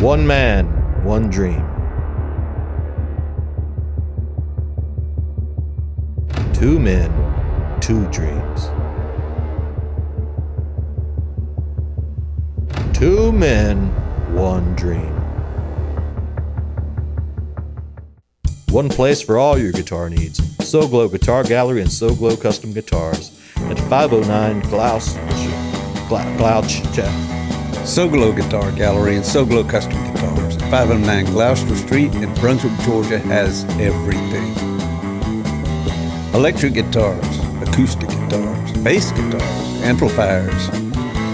One man, one dream. Two men, two dreams. Two men, one dream. One place for all your guitar needs. Soglo Guitar Gallery and Soglo Custom Guitars at 509 Glouch, Glouch, Soglo Guitar Gallery and Soglo Custom Guitars 509 Gloucester Street in Brunswick, Georgia has everything. Electric guitars, acoustic guitars, bass guitars, amplifiers,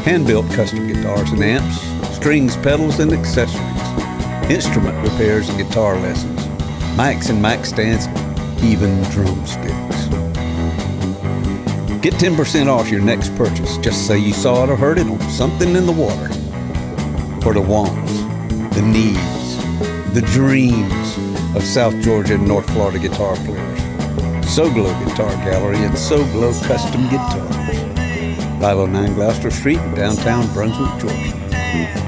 hand-built custom guitars and amps, strings, pedals, and accessories, instrument repairs and guitar lessons, mics and mic stands, even drumsticks. Get 10% off your next purchase. Just say you saw it or heard it on something in the water. For the wants, the needs, the dreams of South Georgia and North Florida guitar players. Soglo Guitar Gallery and Soglo Custom Guitars. 509 Gloucester Street downtown Brunswick, Georgia.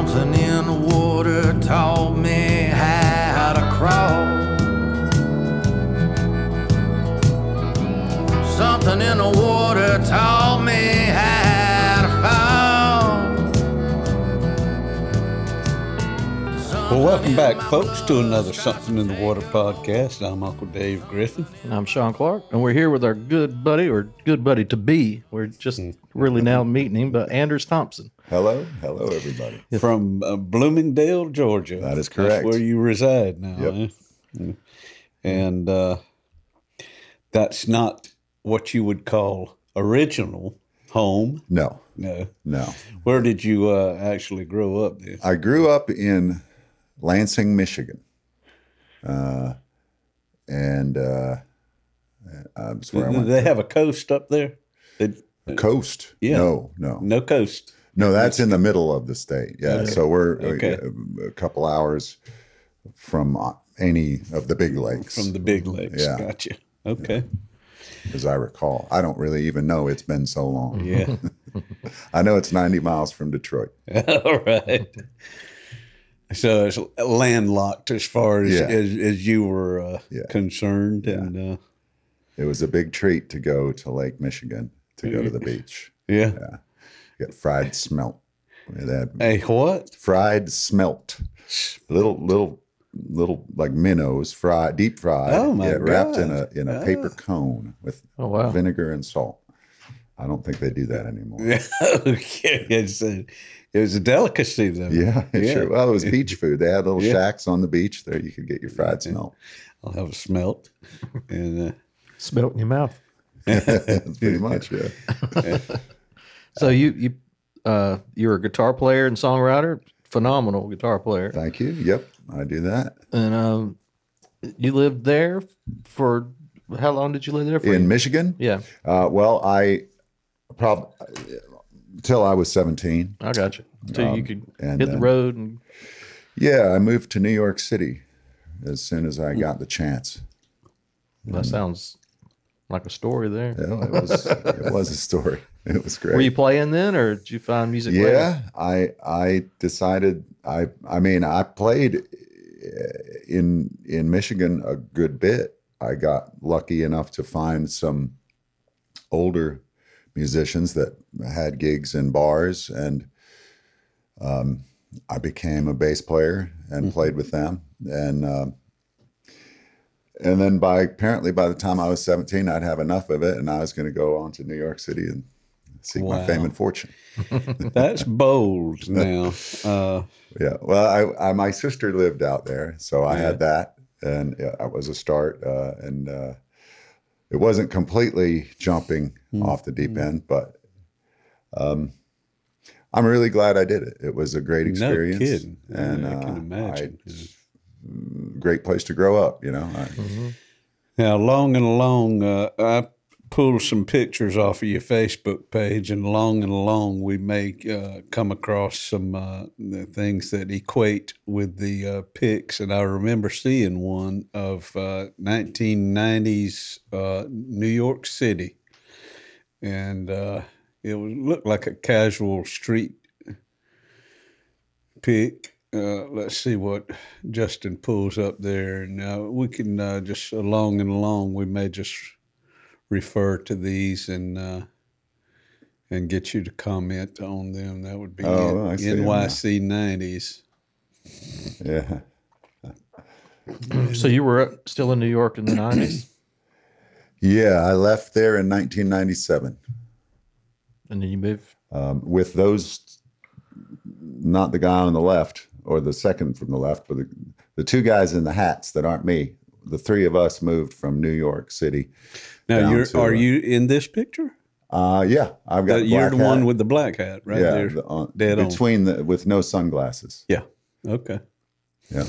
Something in the water taught me how to crawl. Something in the water taught Well, welcome back, folks, to another Something in the Water podcast. I'm Uncle Dave Griffin. And I'm Sean Clark, and we're here with our good buddy, or good buddy to be. We're just really now meeting him, but Anders Thompson. Hello, hello, everybody. from uh, Bloomingdale, Georgia. That is correct. That's where you reside now. Yep. eh? Mm. And uh, that's not what you would call original home. No, No. no. Where did you uh, actually grow up? Then? I grew up in Lansing, Michigan. Uh, and uh, uh, that's where I went. they have a coast up there? They, Coast? Yeah. No, no. no coast. No, that's in the middle of the state. Yeah. So we're uh, Okay. a couple hours from uh, any of the big lakes, From the big lakes. Yeah. Gotcha. Okay. as I recall. I don't really even know. It's been so long. Yeah. I know it's 90 miles from Detroit. All right. So it's landlocked as far as Yeah. as, as you were uh, Yeah. concerned, and uh, It was a big treat to go to Lake Michigan to go to the beach. yeah. Get fried smelt. They had Hey, what? fried smelt. Little, little, little like minnows, fried, deep fried. Oh, my yeah, wrapped in a in a paper cone with Oh, wow. vinegar and salt. I don't think they do that anymore. okay, it's a, it was a delicacy though. Yeah, it Yeah. sure. Well, it was beach food. They had little Yeah. shacks on the beach there. You could get your fried smelt. I'll have a smelt, and uh, Smell it in your mouth. That's pretty much yeah. So you you uh, you're a guitar player and songwriter, phenomenal guitar player, Thank you. Yep, I do that and um, you lived there for how long did you live there for? in Michigan. yeah, Uh, well, I probably till I was seventeen. I got you. So you could Um, and hit the road and Yeah, I moved to New York City as soon as I got the chance. that sounds like a story there. Yeah, it was it was a story. It was great. Were you playing then, or did you find music? later? Yeah, I I decided I I mean I played uh, in in Michigan a good bit. I got lucky enough to find some older musicians that had gigs in bars, and um, I became a bass player and played with them. And um, and then by apparently by the time I was 17, I'd have enough of it, and I was going to go on to New York City and seek my fame and fortune. That's bold now. Uh, Yeah. Well, I, I my sister lived out there, so I Yeah. had that, and yeah, that was a start. Uh, and uh, it wasn't completely jumping Hmm. off the deep end, but um, I'm really glad I did it. It was a great experience. no kidding. and I uh, can imagine. I- great place to grow up. You know. I, Now, along and along, uh, I pulled some pictures off of your Facebook page, and along and along, we may uh, come across some uh, things that equate with the uh, pics. And I remember seeing one of uh, 1990s uh, New York City, and uh, it looked like a casual street pic. Uh, let's see what Justin pulls up there. Now we can uh, just along and along. We may just refer to these and uh, and get you to comment on them. That would be Oh, I see 'em now. NYC nineties. yeah. So you were still in New York in the nineties, Yeah. I left there in 1997 and then you moved. um, with those, not the guy on the left or the second from the left, but the, the two guys in the hats that aren't me. The three of us moved from New York City. Now you're to, are uh, you in this picture? Uh, yeah, I've got. Uh, you're black the one with the black hat, right yeah, there. the- on- dead on. between the with no sunglasses. Yeah. Okay. Yeah,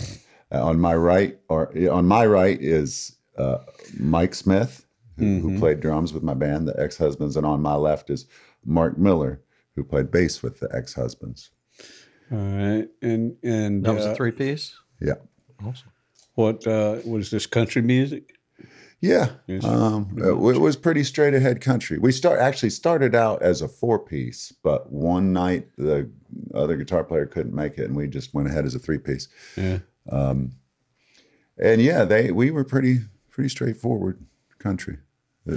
Uh, on my right or on my right is uh, Mike Smith, who, Mm-hmm. who played drums with my band, the Ex Husbands, and on my left is Mark Miller, who played bass with the Ex Husbands. All right. And and That was uh, a three piece. Yeah, Awesome. what uh, was this country music? Yeah. Um, it, it was pretty straight ahead country. We start actually started out as a four piece, but one night the other guitar player couldn't make it, and we just went ahead as a three piece. Yeah. and yeah, they we were pretty pretty straightforward country.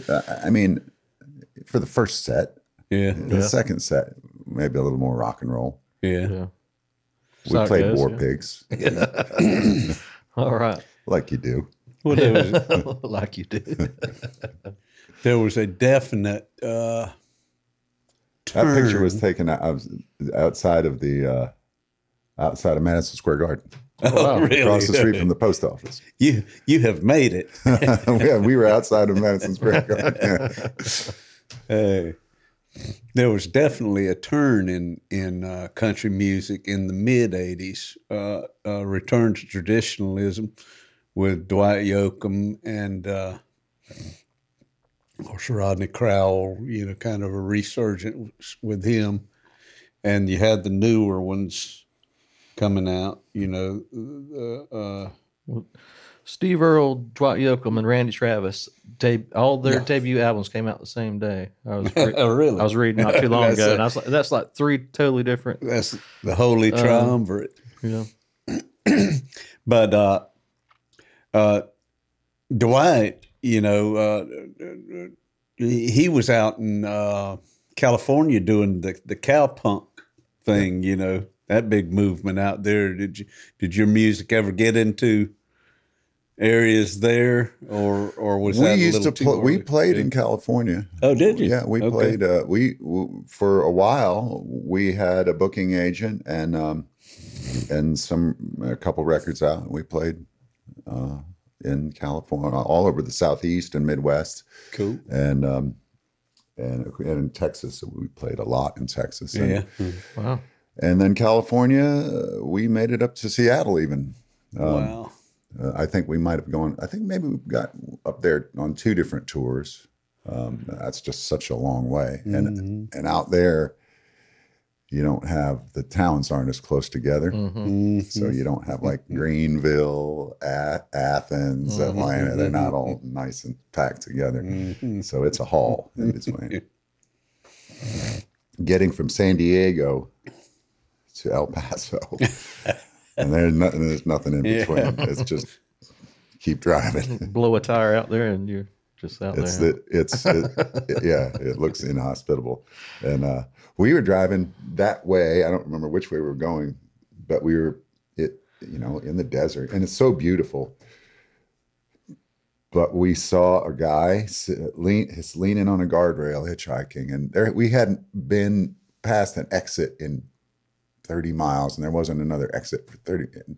I, I mean, for the first set, Yeah. the second set maybe a little more rock and roll. Yeah. Yeah. We So played goes, War yeah. Pigs All right. like you do. Well, there was like you do. there was a definite uh, That picture was taken out, out- outside of the uh, outside of Madison Square Garden, Oh, really? across the street from the post office. you you have made it. yeah, we were outside of Madison Square Garden. Yeah. Hey, there was definitely a turn in in uh, country music in the mid '80s. Uh, uh, return to traditionalism with Dwight Yoakam and uh, of course Rodney Crowell. You know, kind of a resurgence with him, and you had the newer ones coming out. You know, uh, uh, Steve Earle, Dwight Yoakam, and Randy Travis. Deb- all their Yeah. debut albums came out the same day. I was re- oh, really? I was reading not too long ago, a- and I was like, "That's like three totally different." That's the holy Um, triumvirate. You know, But uh, uh, Dwight, you know, uh, he was out in uh, California doing the the cowpunk thing. You know, that big movement out there. Did you did your music ever get into areas there, or or was we that used to play. We played in California. Oh, did you? Yeah, we Okay. played. Uh, we w- for a while we had a booking agent and um, and some a couple records out. We played uh, in California, all over the southeast and Midwest, Cool. and um, and, and in Texas. We played a lot in Texas. And, Yeah. wow. and then California, uh, we made it up to Seattle even. wow. Uh, I think we might have gone. I think maybe we got up there on two different tours. Um, that's just such a long way, and and out there, you don't have the towns aren't as close together, Mm-hmm. mm-hmm. so you don't have like mm-hmm. Greenville, A- Athens, mm-hmm. Atlanta. They're not all nice and packed together, so it's a haul in between. Getting from San Diego to El Paso, and there's nothing. There's nothing in between. It's just keep driving. Blow a tire out there, and you're just out It's there. the it's it, yeah, it looks inhospitable. And uh, we were driving that way. I don't remember which way we were going, but we were it you know in the desert, and it's so beautiful. But we saw a guy sit, lean, he's leaning on a guardrail hitchhiking, and there we hadn't been past an exit in 30 miles, and there wasn't another exit for 30. and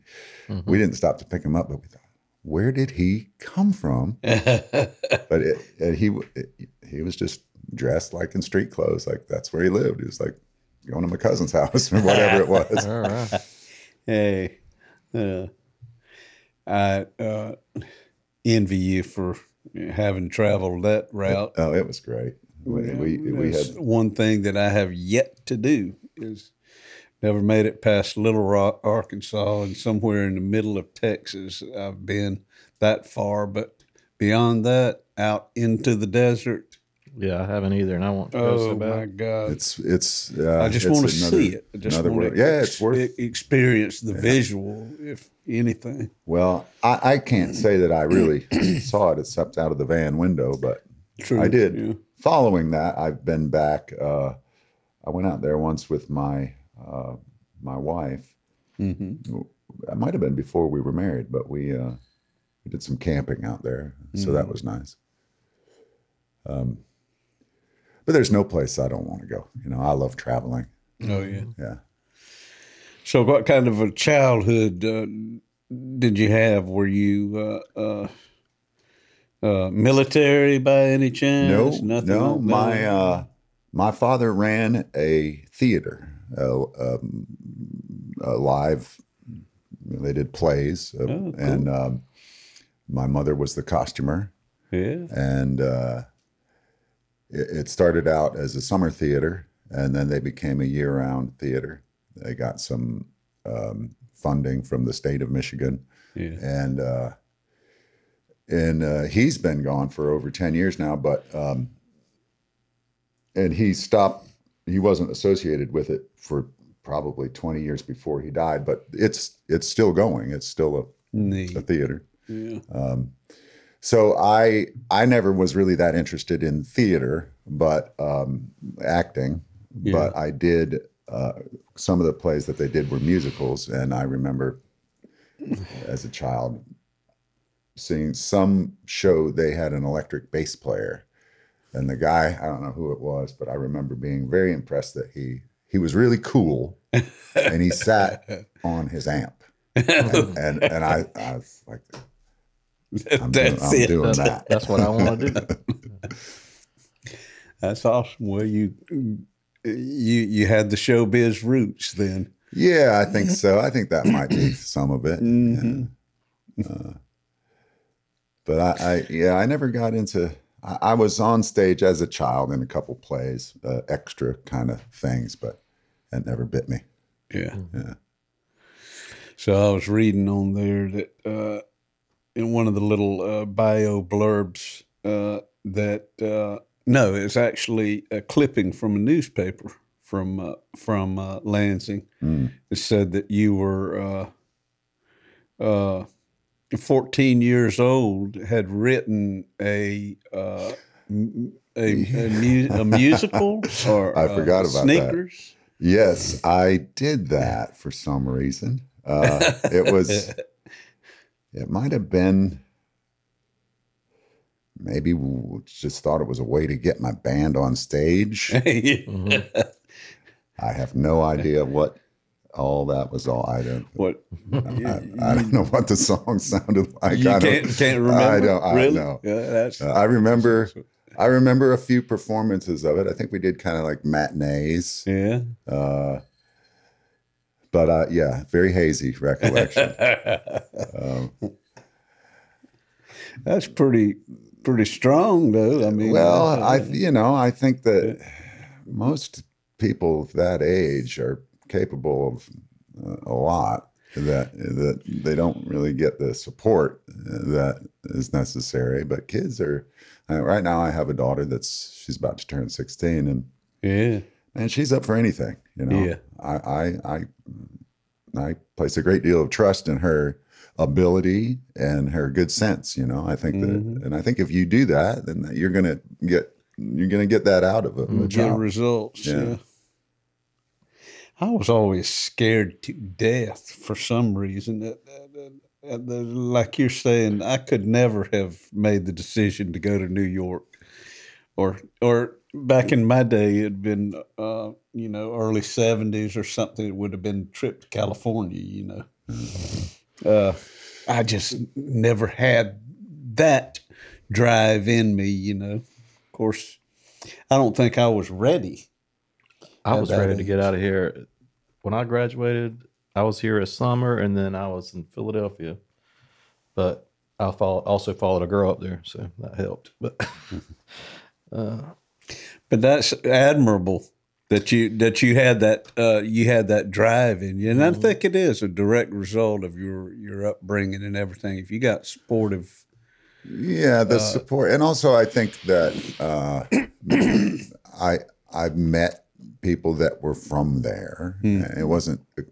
Mm-hmm. We didn't stop to pick him up, but we thought, where did he come from? but it, and he it, he was just dressed like in street clothes, like that's where he lived. He was like going to my cousin's house or whatever it was. All right. Hey, uh, I uh, envy you for having traveled that route. Oh, it was great. We we, we had one thing that I have yet to do is never made it past Little Rock, Arkansas, and somewhere in the middle of Texas. I've been that far, but beyond that, out into the desert. Yeah, I haven't either, and I want to go so Oh bad. my God! it's it's. Uh, I just it's want to another- see it. I just another want world. to Yeah, it's worth. experience the visual, if anything. Well, I, I can't say that I really saw it except out of the van window, but True, I did. yeah. Following that, I've been back. Uh, I went out there once with my uh, my wife. Mm-hmm. It might have been before we were married, but we uh, we did some camping out there, so that was nice. Um, but there's no place I don't want to go. You know, I love traveling. Oh yeah. Yeah. So, what kind of a childhood uh, did you have? Were you uh, uh, uh, military by any No, chance? Nothing. no. like My uh, my father ran a theater, um, a live. They did plays, uh, Oh, cool. and um, my mother was the costumer, yeah. and uh, it, it started out as a summer theater, and then they became a year-round theater. They got some um, funding from the state of Michigan, Yeah. and uh, and uh, he's been gone for over ten years now. But um, and he stopped. He wasn't associated with it for probably twenty years before he died. But it's it's still going. It's still a, a theater. Yeah. Um, so I I never was really that interested in theater, but um, acting. Yeah. But I did. Uh, some of the plays that they did were musicals, and I remember as a child seeing some show they had an electric bass player, and the guy I don't know who it was, but I remember being very impressed that he he was really cool, and he sat on his amp, and and, and I I was like. I'm, doing, That's I'm it. doing That's, that. that's what I want to do. That's awesome. Well, you you you had the showbiz roots then. Yeah, I think so. I think that might be some of it. Mhm. Uh, but I, I, yeah, I never got into. I, I was on stage as a child in a couple plays, uh, extra kind of things, but it never bit me. Yeah. Yeah. So I was reading on there that uh, in one of the little uh, bio blurbs uh, that uh, no, it's actually a clipping from a newspaper from uh, from uh, Lansing. Mm. It said that you were uh, uh, 14 years old, had written a uh, a, a, mu- a musical or I forgot uh, about that. Sneakers. Yes, I did that for some reason. Uh, it was. It might have been. Maybe just thought it was a way to get my band on stage. Mhm. I have no idea what all that was. All I don't. what I, I don't know what the song sounded like. you I don't, can't can't remember. I don't. I really? know. Yeah, that's Uh, I remember. I remember a few performances of it. I think we did kind of like matinees. yeah. Uh, but uh, yeah, very hazy recollection. um, that's pretty pretty strong, though. I mean, well, uh, I you know I think that most people of that age are capable of uh, a lot that that they don't really get the support that is necessary. But kids are uh, right now. I have a daughter that's she's about to turn sixteen, and yeah, and she's up for anything. You know, Yeah. I I I I place a great deal of trust in her. ability and her good sense. You know, I think that, and I think if you do that, then you're gonna get you're gonna get that out of a, a Good child. results. Yeah. Yeah. I was always scared to death for some reason. That- that- that- like you're saying, I could never have made the decision to go to New York, or or back in my day, it'd been uh, you know early '70s or something. It would have been trip to California. You know, mm-hmm. uh, I just never had that drive in me. You know, of course, I don't think I was ready. I was that ready to get out of here. When I graduated, I was here a summer, and then I was in Philadelphia. But I follow, also followed a girl up there, so that helped. But But that's admirable that you that you had that uh, you had that drive in you, and I think it is a direct result of your your upbringing and everything. If you got supportive, Yeah, the support, and also I think that uh, I I've met people that were from there. Hmm. and It wasn't uh,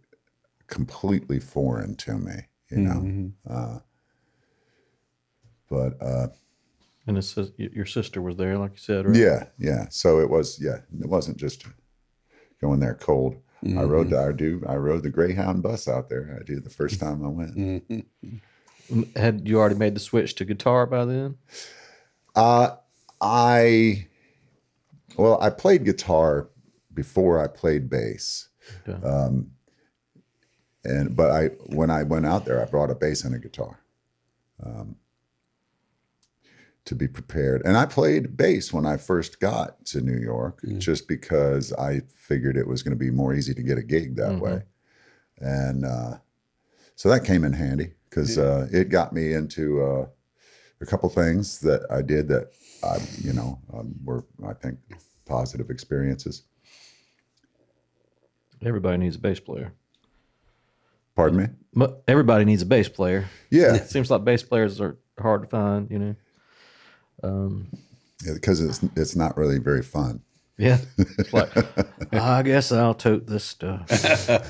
completely foreign to me, you know. Hmm, hmm, uh, but uh, and it's your sister was there, like you said, right? yeah, yeah. So it was yeah, it wasn't just going there cold. I mm-hmm. rode the I do I rode the Greyhound bus out there. I did the first time I went. Mm-hmm. Mm-hmm. Had you already made the switch to guitar by then? Uh, I well, I played guitar before I played bass. Okay. Um, and but I when I went out there, I brought a bass and a guitar um, to be prepared. And I played bass when I first got to New York, just because I figured it was going to be more easy to get a gig that way. And uh, so that came in handy because uh, it got me into uh, a couple things that I did that I, you know, um, were I think positive experiences. Everybody needs a bass player. Pardon me. But everybody needs a bass player. Yeah, It seems like bass players are hard to find, you know. because it's it's not really very fun. Yeah. It's like, I guess I'll tote this stuff.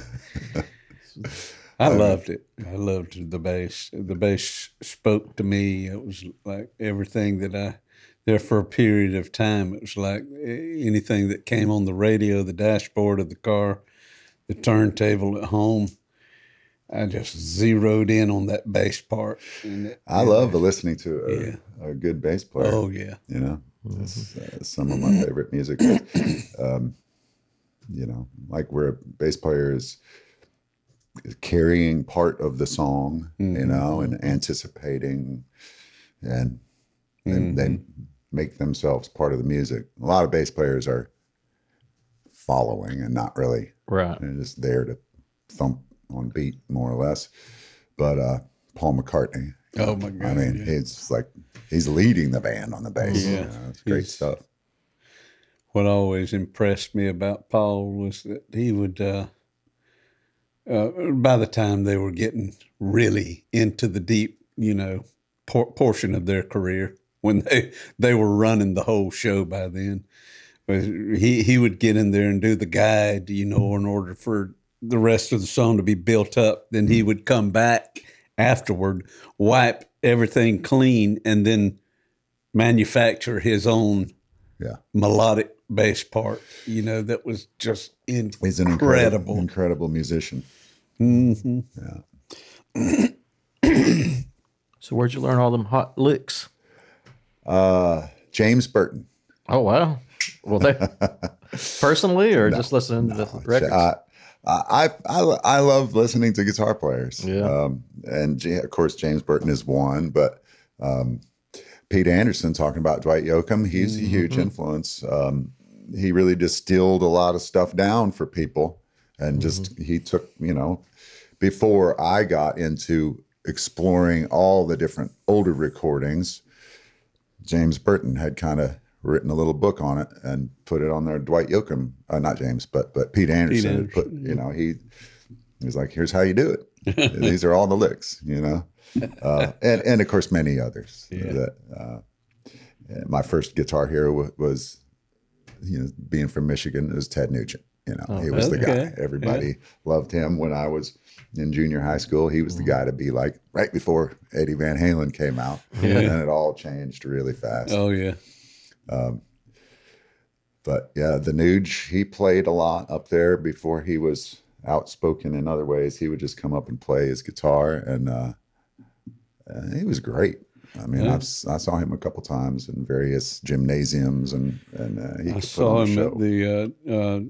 I loved it. I loved the bass. The bass spoke to me. It was like everything that I there for a period of time. It was like eh, anything that came on the radio, the dashboard of the car, the turntable at home. I just zeroed in on that bass part. And it, I love listening to a, a good bass player. oh yeah, You know, it's uh, some of my favorite music. um, you know, like where a bass player is, is carrying part of the song, you know, and anticipating, and they, they make themselves part of the music. A lot of bass players are following and not really Right. They're just there to thump on beat, more or less. But uh, Paul McCartney, Oh my God! I mean, yeah. he's like he's leading the band on the bass. Yeah. you know, it's great He's- stuff. what always impressed me about Paul was that he would, uh, uh, by the time they were getting really into the deep, you know, por- portion of their career, when they they were running the whole show by then, was he he would get in there and do the guide, you know, in order for the rest of the song to be built up. Then he would come back afterward, wipe everything clean, and then manufacture his own Yeah, melodic bass part, you know, that was just incredible. he's an incredible, incredible musician. hmm So where'd you learn all them hot licks? Uh, James Burton. Oh wow. Well, they personally or just listening to the records? Uh, I, I I love listening to guitar players. Yeah. Um, and of course James Burton is one, but um, Pete Anderson talking about Dwight Yoakam, he's a huge influence. Um, he really distilled a lot of stuff down for people, and just he took you know before I got into exploring all the different older recordings. James Burton had kind of written a little book on it and put it on there. Dwight Yoakam, uh, not James, but but Pete Anderson had put, you know, he he's like, here's how you do it. These are all the licks, you know, uh, and and of course many others. That uh, my first guitar hero wa- was, you know, being from Michigan, it was Ted Nugent. You know, he was the okay. guy. Everybody loved him when I was in junior high school. He was the guy to be like right before Eddie Van Halen came out, and it all changed really fast. Oh yeah. But yeah, the Nuge, he played a lot up there before he was outspoken in other ways. He would just come up and play his guitar, and uh, he was great. I mean, I've, s- I saw him a couple times in various gymnasiums, and and uh, he I saw him at the uh, uh,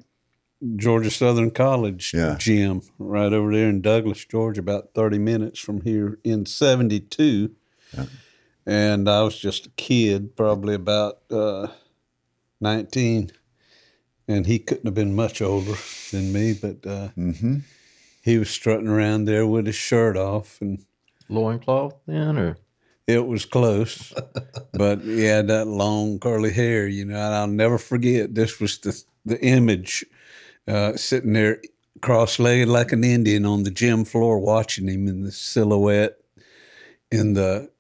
Georgia Southern College Yeah. gym right over there in Douglas, Georgia, about 30 minutes from here in 72. And I was just a kid, probably about uh, 19. And he couldn't have been much older than me, but uh, hmm he was strutting around there with his shirt off. And Loincloth then, or It was close, but he had that long curly hair, you know. And I'll never forget. This was the the image, uh, sitting there cross-legged like an Indian on the gym floor, watching him in the silhouette in the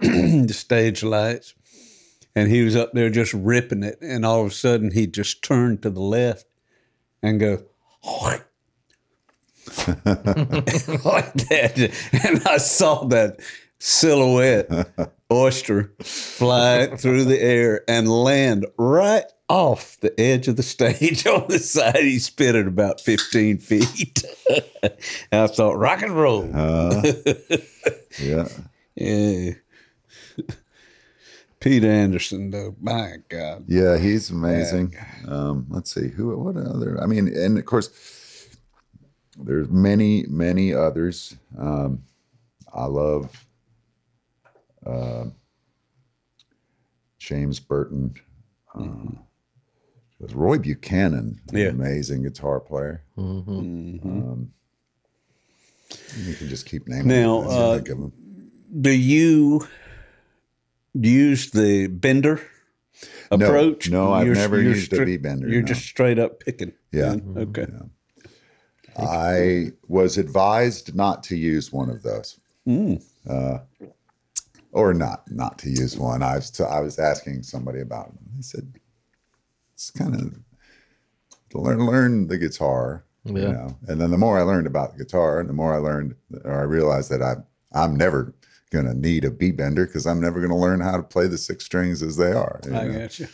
the stage lights, and he was up there just ripping it. And all of a sudden, he just turned to the left and go. like that. And I saw that silhouette oyster fly through the air and land right off the edge of the stage on the side. He spit it about 15 feet. and I thought, rock and roll. Uh, yeah, yeah. Pete Anderson, though, my God. yeah, he's amazing. Um, let's see who, what other? I mean, and of course, there's many, many others. Um, I love uh, James Burton. Uh, there's Roy Buchanan, Yeah. amazing guitar player. Mm-hmm. Um, you can just keep naming Now, them uh, them. Do you use the bender approach? no, I've You're- never you're used a stra- B-bender, You're no. just straight up picking. Yeah. Okay. I was advised not to use one of those. Mm. Uh, or not not to use one. I was t- I was asking somebody about them. They said it's kind of to learn learn the guitar, you Yeah. know. And then the more I learned about the guitar, the more I learned, or I realized that I I'm never gonna need a B bender because I'm never gonna learn how to play the six strings as they are. I know. got you.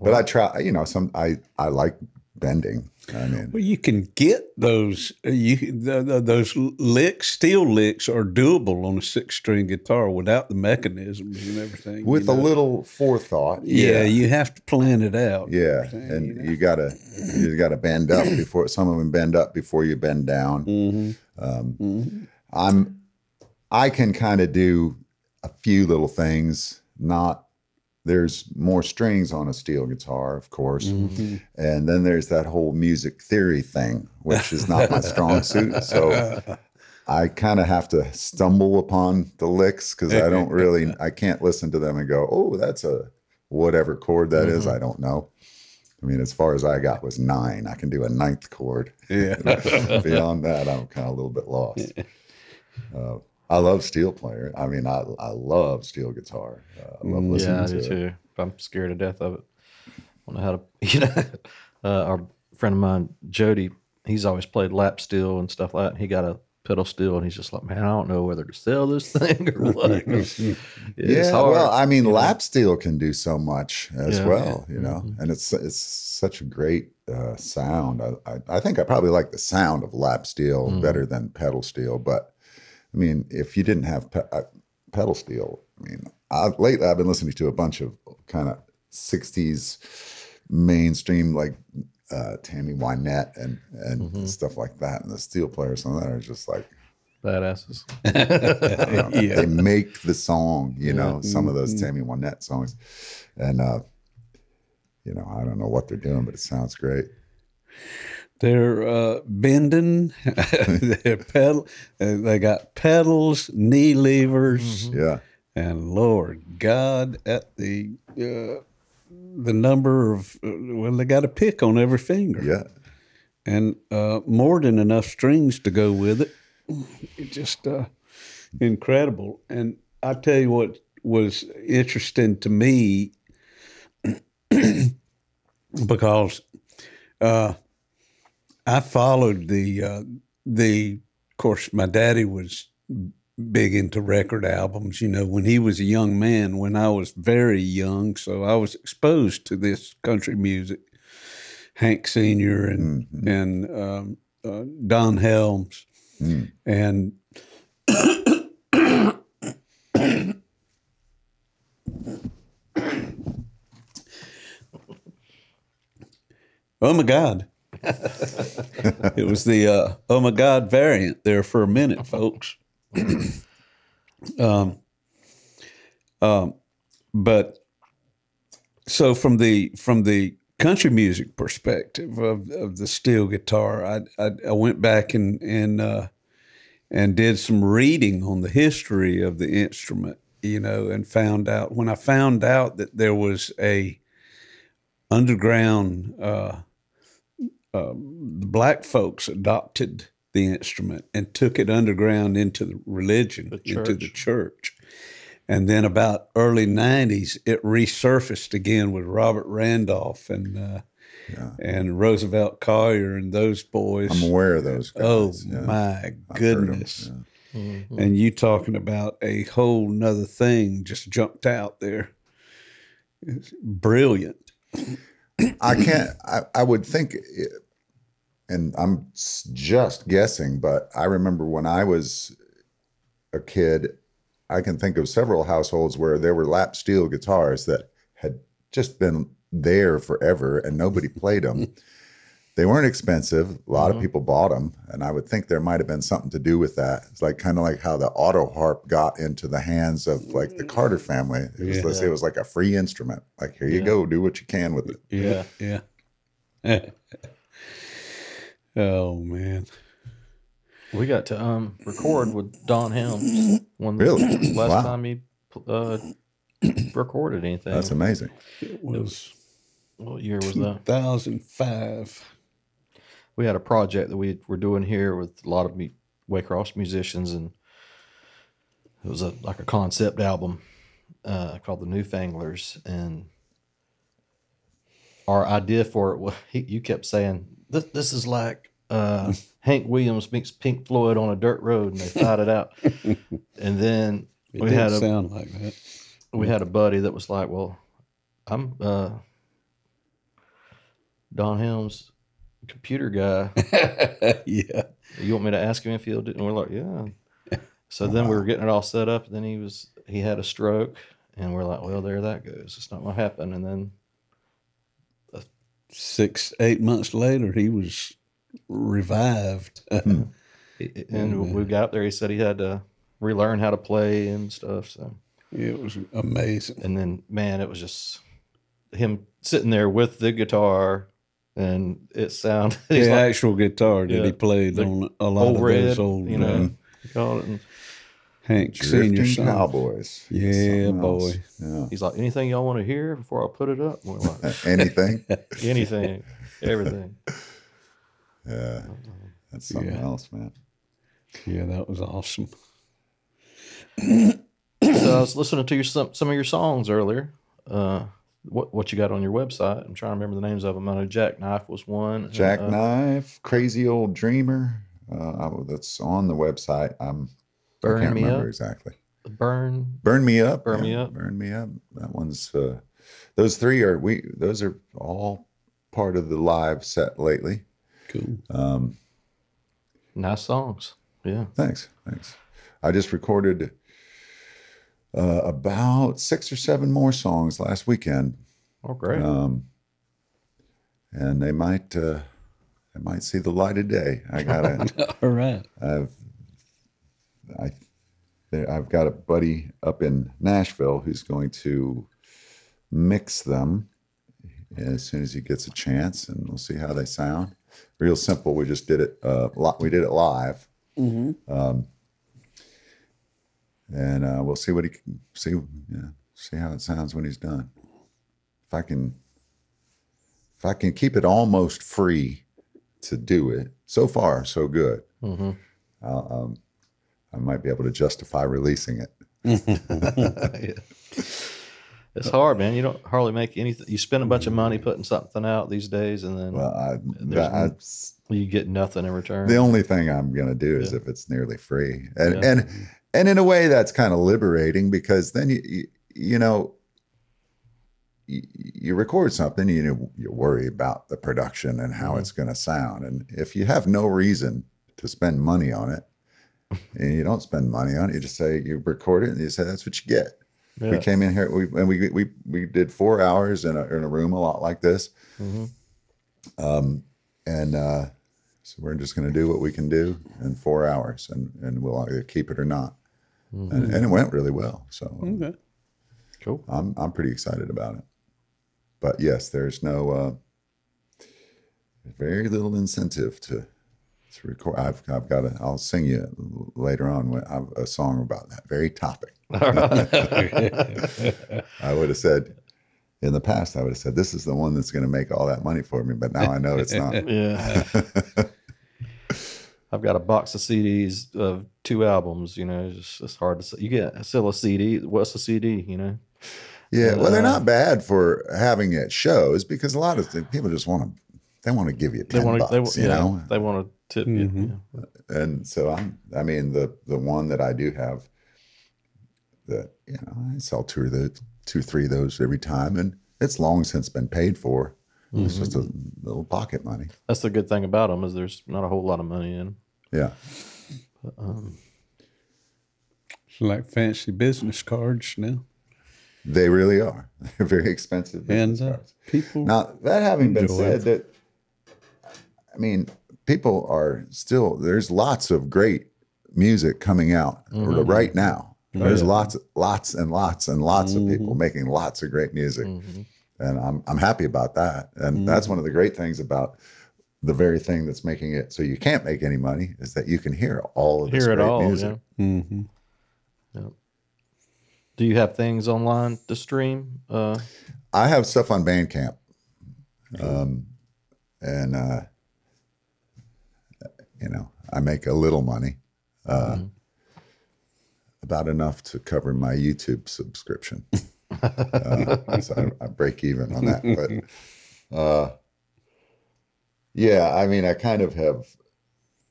But I try, you know, some I I like bending. I mean, Well, you can get those uh, you the, the, those licks, steel licks, are doable on a six-string guitar without the mechanisms and everything. with a know? little forethought. yeah, you have to plan it out. Yeah, and you know? you gotta you gotta bend up before some of them bend up before you bend down. Mhm. Um, Mhm. I'm I can kind of do a few little things. Not there's more strings on a steel guitar, of course, Mm-hmm. and then there's that whole music theory thing, which is not my strong suit. So I kind of have to stumble upon the licks because I don't really I can't listen to them and go, oh, that's a whatever chord that is. I don't know. I mean, as far as I got was nine. I can do a ninth chord. Yeah. Beyond that, I'm kind of a little bit lost. Uh, I love steel player. I mean, I I love steel guitar. Uh, I love listening yeah, I to do it. too. I'm scared to death of it. I don't know how to, you know. Uh, our friend of mine, Jody, he's always played lap steel and stuff like that. He got a pedal steel, and he's just like, man, I don't know whether to sell this thing or what. yeah, hard. well, I mean, lap steel can do so much as Yeah. well, you know, and it's it's such a great uh, sound. I, I I think I probably like the sound of lap steel better than pedal steel, but I mean, if you didn't have pe- uh, pedal steel, I mean, I, lately I've been listening to a bunch of kind of '60s mainstream like uh, Tammy Wynette and and stuff like that, and the steel players on that are just like badasses. Know. Yeah. They make the song, you know, some of those Tammy Wynette songs. And, uh, you know, I don't know what they're doing, but it sounds great. They're uh, bending. they're pedal. uh, They got pedals, knee levers, Yeah. and Lord God, at the uh, the number of uh, well, they got a pick on every finger, Yeah. and uh, more than enough strings to go with it. It's just uh, incredible. And I tell you what was interesting to me because uh, I followed the uh, the. Of course, my daddy was big into record albums. You know, when he was a young man, when I was very young, so I was exposed to this country music. Hank Senior and and um, uh, Don Helms and oh my god it was the uh, oh my god variant there for a minute folks. Um, um, but so from the from the country music perspective of, of the steel guitar, I, I I went back and and uh, and did some reading on the history of the instrument, you know, and found out when I found out that there was a underground uh, uh, the black folks adopted the instrument and took it underground into the religion, into the church. And then about early '90s, it resurfaced again with Robert Randolph and uh, and Roosevelt Collier and those boys. I'm aware of those guys. Oh yeah. my I've heard 'em, goodness! And you talking about a whole nother thing just jumped out there. It's brilliant. I can't. I, I would think, it- and I'm just guessing, but I remember when I was a kid, I can think of several households where there were lap steel guitars that had just been there forever and nobody played them. They weren't expensive. A lot of uh-huh. people bought them, and I would think there might have been something to do with that. It's like kind of like how the auto harp got into the hands of like the Carter mm. family. It was, let's say, it was like a free instrument. Like here you go, do what you can with it. Yeah, yeah. oh man. We got to um record with Don Helms when the Really? last Wow. time he uh recorded anything. That's amazing. It was what year was that? 2005. we had a project that we were doing here with a lot of mu- Waycross musicians, and it was a like a concept album uh, called the Newfanglers, and our idea for it was he, you kept saying this this is like uh, Hank Williams meets Pink Floyd on a dirt road, and they fight it out, and then It we had a sound like that. we had a buddy that was like, "Well, I'm uh, Don Helms, computer guy." yeah. you want me to ask him if he'll do it? And we're like, yeah. So then we were getting it all set up. And then he was, he had a stroke. And we're like, well, there that goes. It's not going to happen. And then, Six, eight months later, he was revived. he- and we got there. He said he had to relearn how to play and stuff. So, it was amazing. and then, man, it was just him sitting there with the guitar and it sounded, The like, actual guitar that Yeah, he played on a lot of red, those old you know, uh, he called Hank Senior Drifting songs. Cowboys. Yeah, boy. Yeah. he's like, anything y'all want to hear before I put it up? We're like, Anything? anything, everything. Yeah. That's something Yeah. else, man. Yeah, that was awesome. so I was listening to your some, some of your songs earlier. Uh, what what you got on your website? I'm trying to remember the names of them. I know Jackknife was one. and, uh, Jackknife, Crazy Old Dreamer. Uh, I- that's on the website. I'm, I Burn can't Me remember Up? exactly. Burn. Burn Me Up. Burn Me Up. Burn Me Up. That one's, uh, those three are, we, those are all part of the live set lately. Cool. Um, Nice songs. Yeah. Thanks. Thanks. I just recorded uh, about six or seven more songs last weekend, Oh, great. um, and they might uh, they might see the light of day. I got it. All right. I've I there, I've got a buddy up in Nashville who's going to mix them as soon as he gets a chance, and we'll see how they sound. Real simple. We just did it. Uh, we did it live. Um, and uh, we'll see what he can see. Yeah, see how it sounds when he's done. If I can, if I can keep it almost free to do it. So far, so good. Mm-hmm. I'll, um, I might be able to justify releasing it. It's hard, man. You don't hardly make anything. You spend a bunch of money putting something out these days, and then Well, I, There's I, you get nothing in return. the only thing I'm going to do is Yeah. if it's nearly free, and Yeah. and and in a way that's kind of liberating because then you you, you know you, you record something, you you worry about the production and how Mhm. it's going to sound, and if you have no reason to spend money on it, and you don't spend money on it, you just say you record it and you say that's what you get. We came in here, we and we we we did four hours in a in a room a lot like this. Mhm. Um, and uh, so we're just going to do what we can do in four hours, and and we'll either keep it or not. And, and it went really well. So um, Okay. Cool. I'm I'm pretty excited about it. But yes, there's no uh, very little incentive to to record. I've I've got a. I'll sing you later on. when I have a song about that very topic. I would have said. In the past, I would have said, "This is the one that's going to make all that money for me," but now I know it's not. yeah. I've got a box of CDs of two albums. You know, it's, just, it's hard to say. You get sell a CD. What's a CD? You know. Yeah, well, they're Uh, not bad for having at shows because a lot of people just want to they want to give you They ten want to. Bucks, wa- you yeah, know. They want to tip you. Yeah. And so I'm, I mean, the the one that I do have, that you know, I sell two of the two, three of those every time, and it's long since been paid for. It's just a little pocket money. That's the good thing about them is there's not a whole lot of money in. 'em. Yeah, But, um, like fancy business cards now. they really are. They're very expensive. And business uh, cards. people. Now that having been said, it. that I mean, people are still there's lots of great music coming out Mhm. right now. There's yeah. lots, lots and lots and lots of people Mhm. making lots of great music, mhm. and I'm I'm happy about that. And that's one of the great things about the very thing that's making it so you can't make any money is that you can hear all of this Hear it great all. music. Yeah. Mhm. Do you have things online to stream? Uh, I have stuff on Bandcamp, um, and uh, you know I make a little money, uh, Mhm. about enough to cover my YouTube subscription. uh, so I, I break even on that, but uh, yeah, I mean I kind of have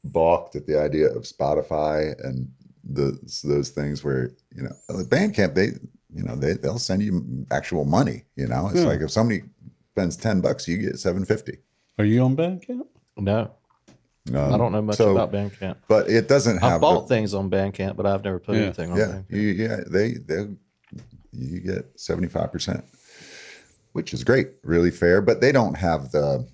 balked at the idea of Spotify and the those things where you know Bandcamp they you know they they'll send you actual money. You know, it's Yeah. like if somebody spends ten bucks, you get seven fifty. Are you on Bandcamp? no, Um, I don't know much so- about Bandcamp. but it doesn't have. I've bought the, things on Bandcamp, but I've never put Yeah. anything on yeah, Bandcamp. you, yeah, they they you get seventy five percent, which is great, really fair. But they don't have the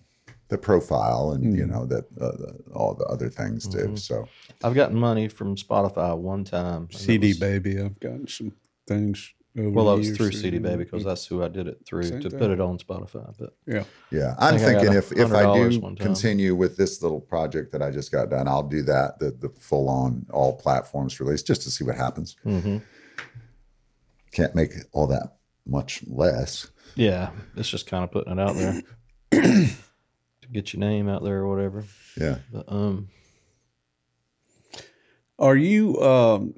the profile and you Mm. know that uh, the, all the other things do. Mhm. So I've gotten money from Spotify one time. CD was- Baby. I've gotten some things. Over Well, the that was years through CD Baby because that's who I did it through Same to thing. put it on Spotify. But Yeah. Yeah, I'm think I got thinking if if I $100 do one time. continue with this little project that I just got done, I'll do that the the full on all platforms release just to see what happens. mhm. Can't make all that much less. yeah, it's just kind of putting it out there to get your name out there or whatever. Yeah, But um, Are you um,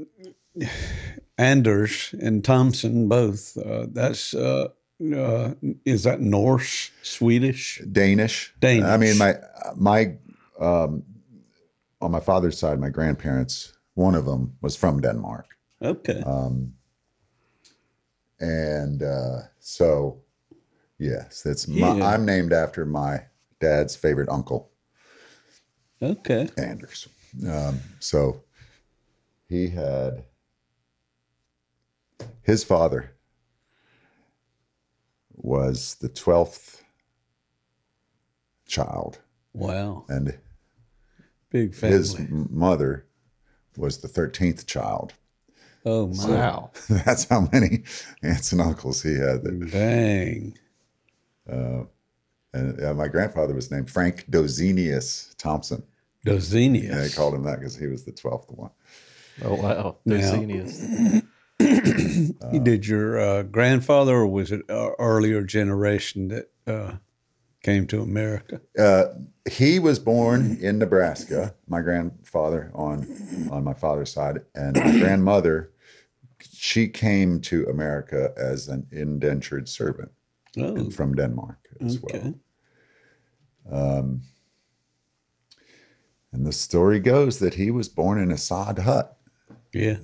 Anders and Thompson both? Uh, that's uh, uh, is that Norse, Swedish? Danish. Danish. I mean, my my um, on my father's side, my grandparents, one of them was from Denmark, Okay. um, and uh, so yes, that's my, Yeah. I'm named after my dad's favorite uncle. okay. Anders. Um, so he had his father was the 12th child, Wow. and Big family. his mother was the 13th child. oh my. wow, That's how many aunts and uncles he had. That, Dang. uh, and uh, my grandfather was named Frank Dozenius Thompson. Dozenius. And they called him that because he was the 12th one. oh wow, Now- Dozenius. You did your uh, grandfather, or was it uh, earlier generation that uh, came to America? Uh, he was born in Nebraska. My grandfather on on my father's side, and my grandmother she came to America as an indentured servant Oh, from Denmark as okay. well. And the story goes that he was born in a sod hut. Yeah.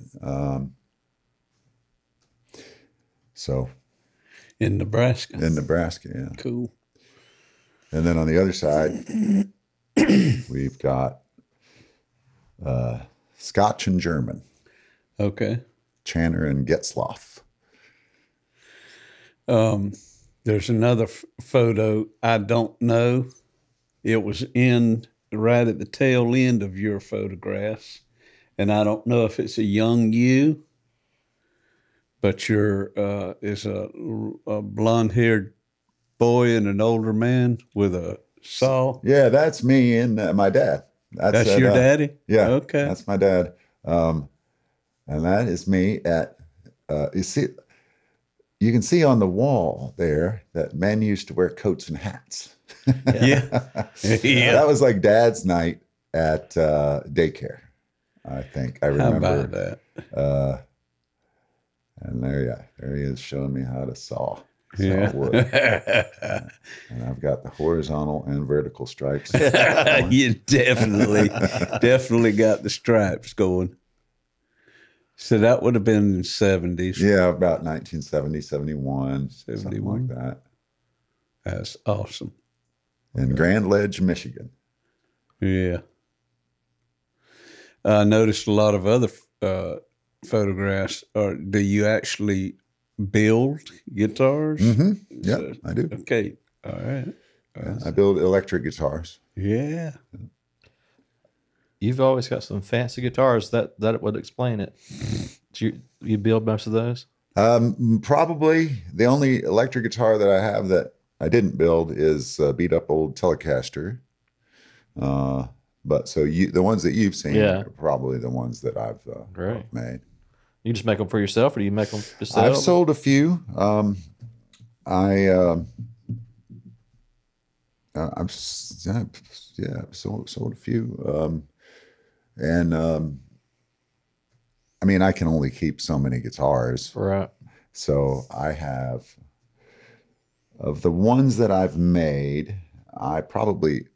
So In Nebraska. in Nebraska, yeah. cool. And then on the other side, we've got uh, Scotch and German, Okay. Channer and Getzloff. Um, there's another f- photo I don't know. It was in right at the tail end of your photographs, and I don't know if it's a young you, but you're uh, is a, a blonde-haired boy and an older man with a saw. Yeah, that's me and uh, my dad. That's at, your uh, daddy. Yeah. Okay. That's my dad. Um, and that is me at, uh, you see, you can see on the wall there that men used to wear coats and hats. yeah. yeah. That was like dad's night at uh, daycare, I think. I remember. that? And there, yeah, there he is showing me how to saw, saw Yeah. wood. And I've got the horizontal and vertical stripes. you definitely, definitely got the stripes going. So that would have been in 70s. yeah, about 1970, 71, something like that. That's awesome. In Grand Ledge, Michigan. Yeah. I noticed a lot of other uh, photographs. Or do you actually build guitars? Mm-hmm. Yeah, So- I do. Okay. All right. I build electric guitars. Yeah. You've always got some fancy guitars. That that would explain it. Do you you build most of those? Um, probably the only electric guitar that I have that I didn't build is a beat up old Telecaster. Uh, but so you, the ones that you've seen Yeah. are probably the ones that I've uh, made. You just make them for yourself, or do you make them to sell? I've sold a few. Um, I um uh, I'm s- yeah, yeah I've sold sold a few. Um, and um, I mean I can only keep so many guitars. right. So I have of the ones that I've made, I probably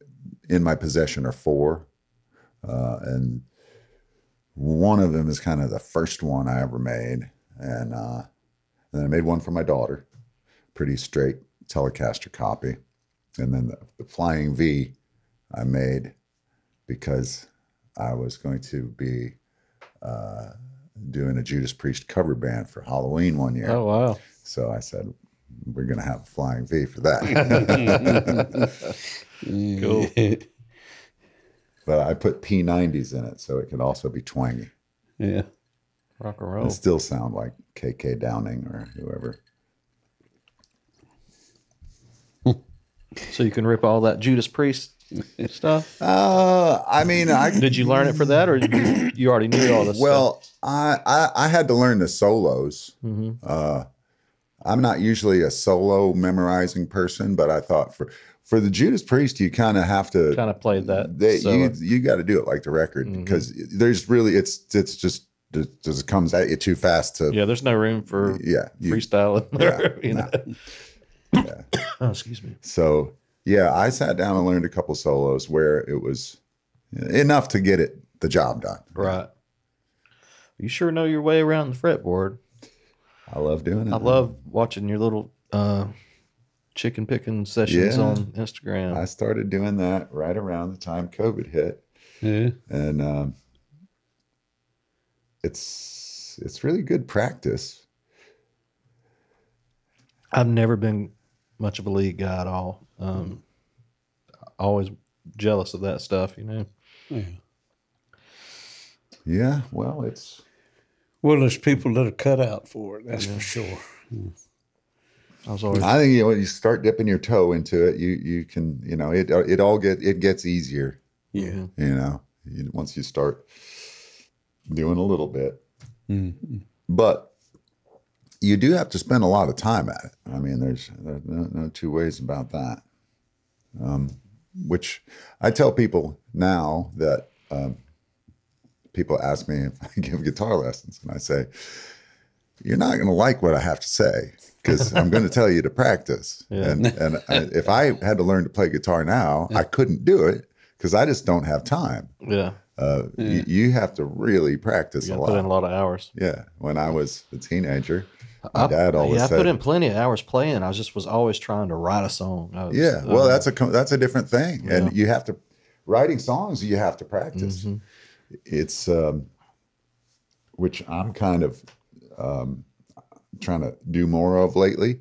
in my possession are four, uh, and one of them is kind of the first one I ever made, and, uh, and then I made one for my daughter, pretty straight Telecaster copy, and then the, the Flying V I made because I was going to be uh, doing a Judas Priest cover band for Halloween one year. Oh wow. So I said, we're going to have a flying V for that. Cool. but I put P90s in it so it could also be twangy yeah. Rock and and roll. still sound like KK Downing or whoever. So you can rip all that Judas Priest stuff. Uh, I mean, I Did you learn it for that, or did you, you already knew all this? well, I, I I had to learn the solos. hmm Uh, I'm not usually a solo memorizing person, but I thought for for the Judas Priest, you kind of have to kind of played that. they, so, you you got to do it like the record Mhm. because there's really it's it's just it just comes at you too fast to yeah, there's no room for yeah you- freestyling. yeah, you no. know. Yeah. Oh, excuse me. so yeah I sat down and learned a couple solos where it was enough to get it the job done Right. You sure know your way around the fretboard. I love doing it I love watching your little uh, chicken picking sessions Yeah. on Instagram. I started doing that right around the time COVID hit Yeah. and um, it's it's really good practice I've never been much of a lead guy at all. Um, always jealous of that stuff, you know. yeah. yeah well it's Well, there's people that are cut out for it. That's for sure. I was always I think you know when you start dipping your toe into it, you you can you know it it all get it gets easier. Yeah. You know, you, once you start doing a little bit, Mhm. but you do have to spend a lot of time at it. I mean, there's, there's no, no two ways about that. Um, which I tell people now that um, people ask me if I give guitar lessons, and I say, you're not going to like what I have to say because I'm going to tell you to practice. Yeah. And and I, if I had to learn to play guitar now, I couldn't do it because I just don't have time. Yeah. Uh, you, you have to really practice a to put in a lot. lot of hours. Yeah. When I was a teenager, my I, dad always yeah, I said, put in plenty of hours playing. I just was always trying to write a song. I was, Yeah, well, uh, that's a that's a different thing, Yeah. and you have to writing songs. You have to practice. Mhm. It's um, which I'm kind of um, trying to do more of lately,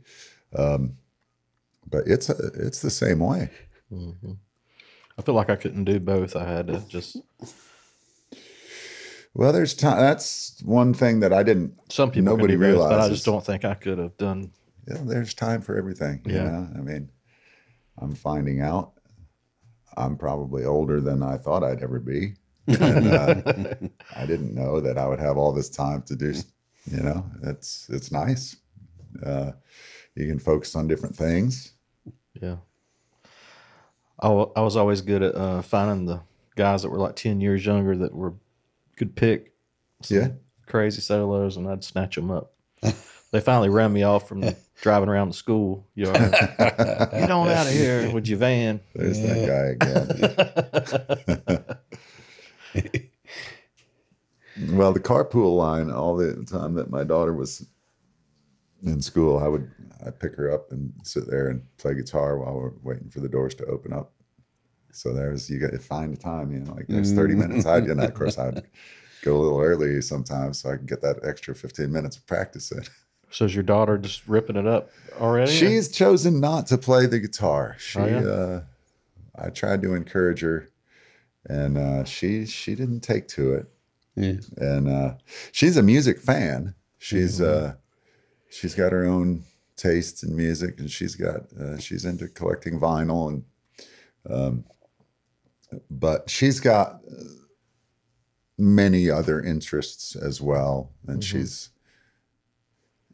um, but it's a, it's the same way. mhm. I feel like I couldn't do both. I had to just. Well, there's time. That's one thing that I didn't. Some people Nobody but I just don't think I could have done. You know, there's time for everything. You Yeah. know? I mean, I'm finding out. I'm probably older than I thought I'd ever be. And, uh, I didn't know that I would have all this time to do. You know, it's it's nice. Uh, you can focus on different things. Yeah. I, I was always good at uh, finding the guys that were like 10 years younger that were could pick some Yeah. crazy solos and I'd snatch them up. they finally ran me off from driving around the school yard. Get on out of here with your van. There's that guy again. well, the carpool line, all the time that my daughter was in school, I would I pick her up and sit there and play guitar while we're waiting for the doors to open up. So there's you got to find the time, you know, like there's 30 minutes. I and of course I'd go a little early sometimes so I can get that extra 15 minutes of practice in. So is your daughter just ripping it up already? She's chosen not to play the guitar. She, Oh, yeah? uh, I tried to encourage her, and uh, she she didn't take to it. Yeah. And uh, she's a music fan. She's uh, she's got her own taste in music, and she's got uh, she's into collecting vinyl, and um, but she's got uh, many other interests as well, and she's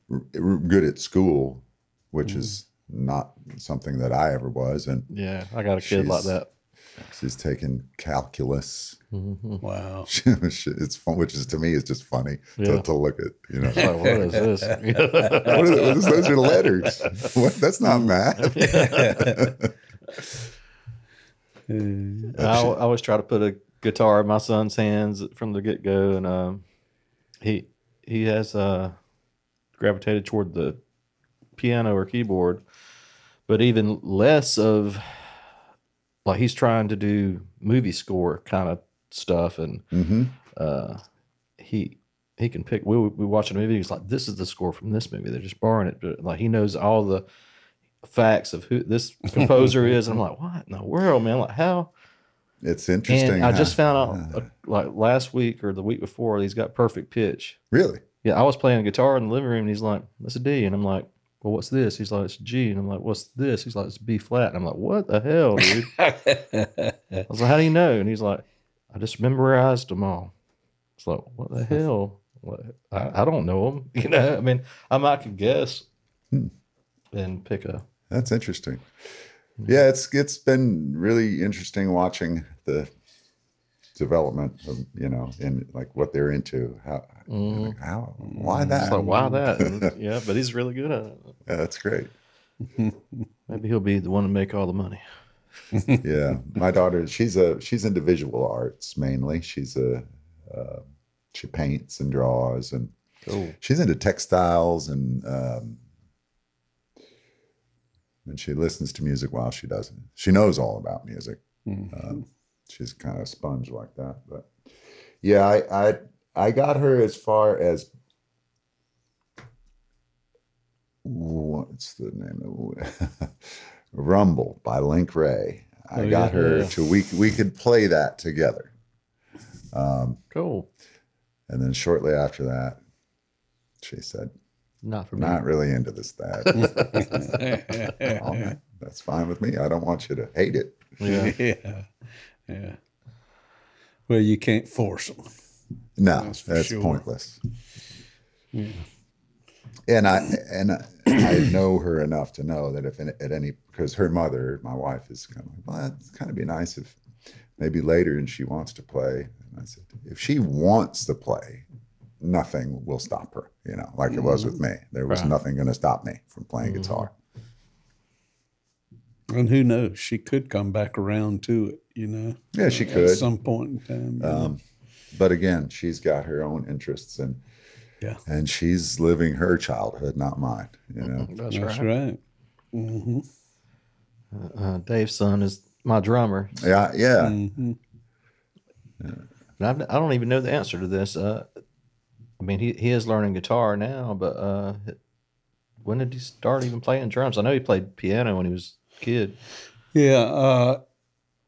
r- r- good at school, which is not something that I ever was, and yeah, I got a kid like that. She's taking calculus. Mhm. Wow. it's fun, which is to me is just funny Yeah. to, to look at. You know, like, what is this? what is, those are letters. What, that's not math. I, I always try to put a guitar in my son's hands from the get go, and um, he he has uh, gravitated toward the piano or keyboard, but even less of like he's trying to do movie score kind of stuff, and hmm uh, he he can pick. We we watching a movie. He's like, "This is the score from this movie." They're just borrowing it, but like he knows all the facts of who this composer is. And I'm like, "What in the world, man? Like how?" It's interesting. And I how- just found out uh, like last week or the week before, he's got perfect pitch. really. Yeah, I was playing guitar in the living room, and he's like, "That's a D," and I'm like, "Well, what's this?" He's like, "It's G," and I'm like, "What's this?" He's like, "It's B flat," and I'm like, "What the hell, dude?" I was like, "How do you know?" And he's like, "I just memorized them all." It's like, "What the hell?" What? I, I don't know them. You know, I mean, I might could guess Hmm. and pick a. That's interesting. Yeah, it's it's been really interesting watching the development of you know in like what they're into. How Mm. how why It's that? like, why that? Yeah, but he's really good at it. Yeah, that's great. Maybe he'll be the one to make all the money. yeah my daughter she's a she's into visual arts mainly she's a uh, she paints and draws and Cool. she's into textiles and um and she listens to music while she does it she knows all about music um, she's kind of a sponge like that but yeah i i i got her as far as what's the name of rumble by Link Wray i Oh, got yeah. her Yeah. to we we could play that together um Cool. and then shortly after that she said Not for me. not really into this that. That's fine with me i don't want you to hate it Yeah. yeah. Yeah. Well, you can't force them. no That's that's, sure. pointless Yeah. and i and I, I know her enough to know that if in, at any because her mother my wife is kind of like well it's kind of be nice if maybe later and she wants to play and i said if she wants to play nothing will stop her. You know, like it was with me. There was Right. nothing going to stop me from playing mm-hmm. guitar. And who knows? She could come back around to it. You know, Yeah, she could at some point in time. you know. Um, but again, she's got her own interests and Yeah. and she's living her childhood, not mine. You know, That's, That's right. right. Uh, Dave's son is my drummer. yeah, yeah. hmm And I've, I don't even know the answer to this. Uh, I mean, he, he is learning guitar now, but uh, when did he start even playing drums? I know he played piano when he was a kid. Yeah.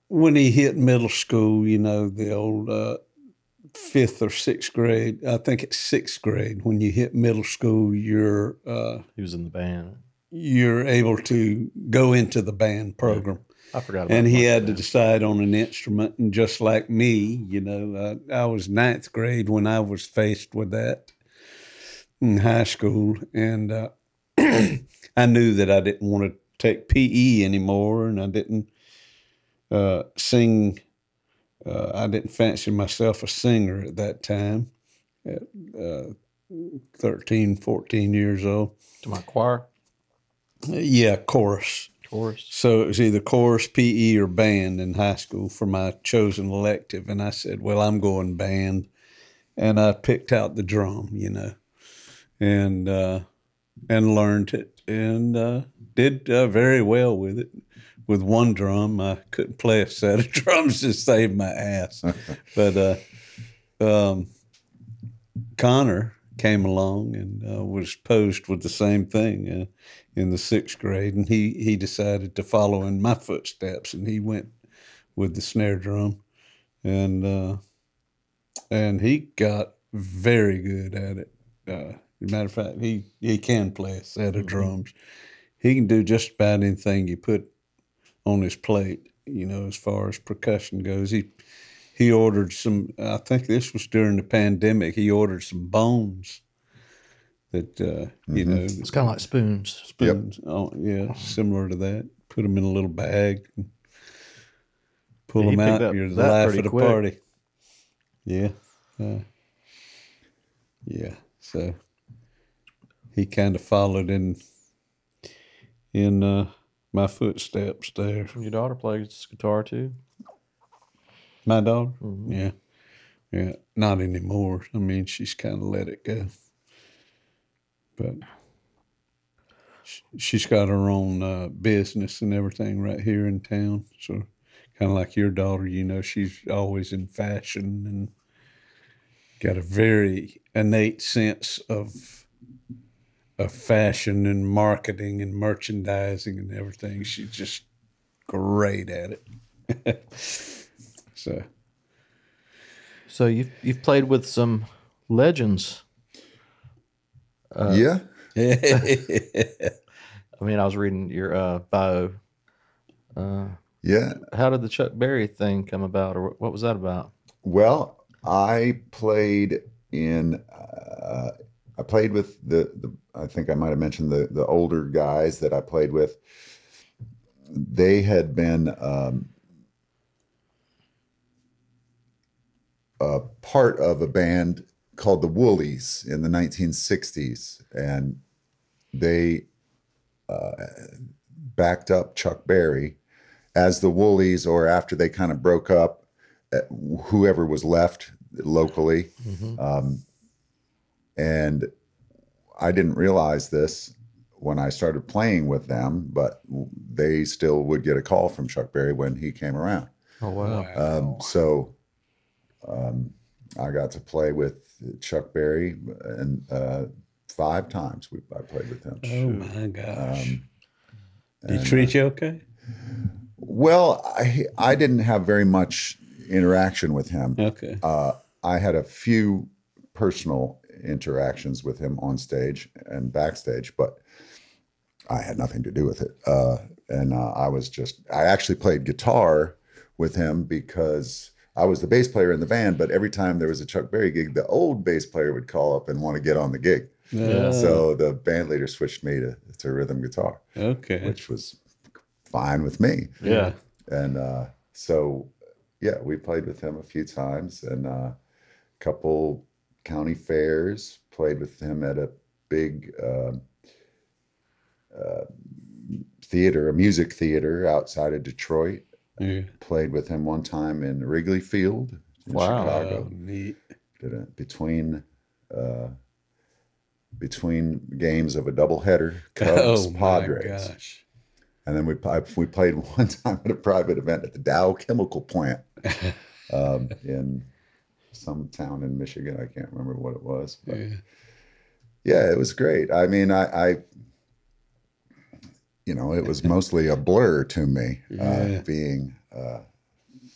When he hit middle school, you know, the old uh, fifth or sixth grade, I think it's sixth grade, when you hit middle school, you're uh, He was in the band. you're able to go into the band program. I forgot. About and he had to decide on an instrument. And just like me, you know, uh, I was ninth grade when I was faced with that in high school, and uh, I knew that I didn't want to take PE anymore, and I didn't uh, sing. Uh, I didn't fancy myself a singer at that time, at uh, 13, 14 years old. to my choir Yeah, chorus. chorus. So it was either chorus, PE, or band in high school for my chosen elective. And I said, well, I'm going band. And I picked out the drum, you know, and uh, and learned it and uh, did uh, very well with it. With one drum, I couldn't play a set of drums to save my ass. but uh, um, Connor came along and uh, was posed with the same thing uh, in the sixth grade, and he he decided to follow in my footsteps, and he went with the snare drum, and uh, and he got very good at it. Uh, as a matter of fact, he he can play a set of drums. He can do just about anything you put on his plate. You know, as far as percussion goes, he he ordered some. I think this was during the pandemic. He ordered some bones that uh, you know It's kind of like spoons. spoons. Oh, yeah, similar to that. Put them in a little bag and pull Yeah, them out. up You're the that life pretty of the quick. party. Yeah, uh, yeah. So he kind of followed in in uh, my footsteps there. Your daughter plays guitar too. My daughter. Mm-hmm. Yeah, yeah. Not anymore. I mean, she's kind of let it go. But she's got her own uh, business and everything right here in town. So, kind of like your daughter, you know, she's always in fashion and got a very innate sense of of fashion and marketing and merchandising and everything. She's just great at it. so. So you've you've played with some legends. yeah. I mean, I was reading your uh, bio. Yeah. How did the Chuck Berry thing come about, or what was that about? Well, I played in. Uh, I played with the, the. I think I might have mentioned the the older guys that I played with. They had been um, a part of a band called the Woolies in the 1960s, and they uh, backed up Chuck Berry as the Woolies, or after they kind of broke up, uh, whoever was left locally. Um, and I didn't realize this when I started playing with them, but they still would get a call from Chuck Berry when he came around. Oh wow! Um, so um, I got to play with Chuck Berry and uh, five times we I played with him. Oh my gosh. Um, Did he treat you okay? Well, I I didn't have very much interaction with him. Okay. Uh, I had a few personal interactions with him on stage and backstage, but I had nothing to do with it. Uh, and uh, I was just I actually played guitar with him because I was the bass player in the band. But every time there was a Chuck Berry gig, the old bass player would call up and want to get on the gig. Yeah. So the band leader switched me to to rhythm guitar, Okay. which was fine with me. Yeah, And uh, so, yeah, we played with him a few times and a couple county fairs. Played with him at a big uh, uh, theater, a music theater outside of Detroit. Yeah. Played with him one time in Wrigley Field in Wow. Chicago. Oh, neat. Between uh, between games of a doubleheader, Cubs oh Padres. gosh. And then we I- we played one time at a private event at the Dow Chemical Plant um, in some town in Michigan. I can't remember what it was, but Yeah. yeah, it was great. I mean, I, I you know, it was mostly a blur to me Yeah. uh, being uh,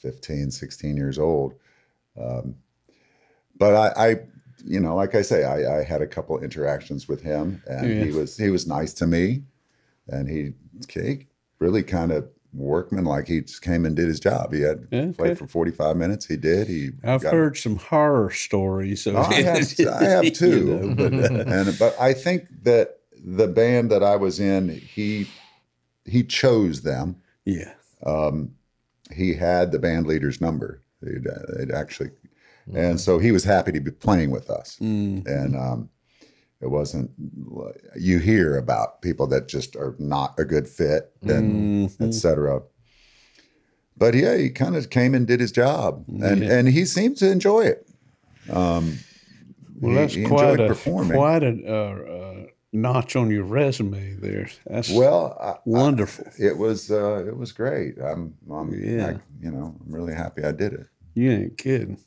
15, 16 years old. Um, but I, I, you know, like I say, I, I had a couple interactions with him, and he was he was nice to me, and he, he really kind of workman like he just came and did his job. He had Okay. played for 45 minutes. He did. He I've heard some horror stories. Of Oh, I have, I have you too. know, but, uh, and but I think that the band that I was in, he he chose them. yeah. Um, he had the band leader's number. They'd, uh, they'd actually, and so he was happy to be playing with us. Mm. And um, it wasn't. You hear about people that just are not a good fit, and Mhm. etc. But yeah, he kind of came and did his job, and Yeah. and he seemed to enjoy it. Um, Well, he- that's he quite a performing. quite a uh, uh, notch on your resume there. That's Well, I, wonderful. I- it was uh, it was great. I'm, I'm Yeah. I, you know, I'm really happy I did it. you ain't kidding.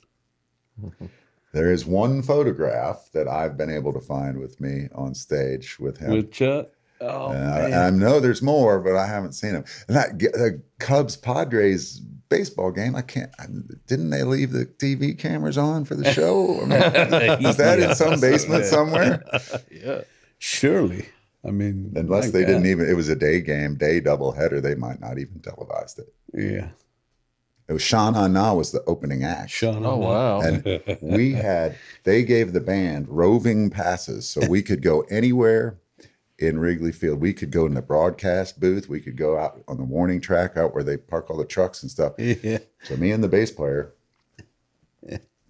There is one photograph that I've been able to find with me on stage with him. With Chuck. Oh and I, man. and I know there's more, but I haven't seen them. And that the Cubs Padres baseball game, I can't. I, didn't they leave the TV cameras on for the show? I mean, is that in some basement somewhere? Yeah. Surely. I mean, Unless my they didn't even. It was a day game, day doubleheader. They might not even televised it. Yeah. It was Sha Na Na was the opening act. Sean. Oh wow. and we had they gave the band roving passes so we could go anywhere in Wrigley Field. We could go in the broadcast booth. We could go out on the warning track out where they park all the trucks and stuff. Yeah. So me and the bass player,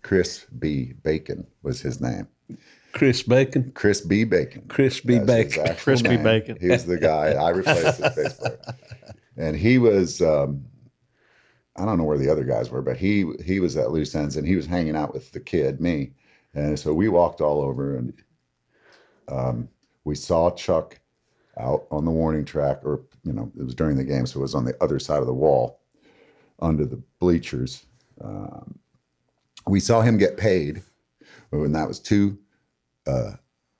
Chris B. Bacon was his name. Chris Bacon. Chris B. Bacon. Chris B. That's his Bacon. actual Chris B. name. Bacon. He was the guy. I replaced his bass player, and he was. Um, I don't know where the other guys were, but he he was at loose ends, and he was hanging out with the kid, me, and so we walked all over, and um, we saw Chuck out on the warning track, or you know, it was during the game, so it was on the other side of the wall, under the bleachers. Um, we saw him get paid, and that was two uh,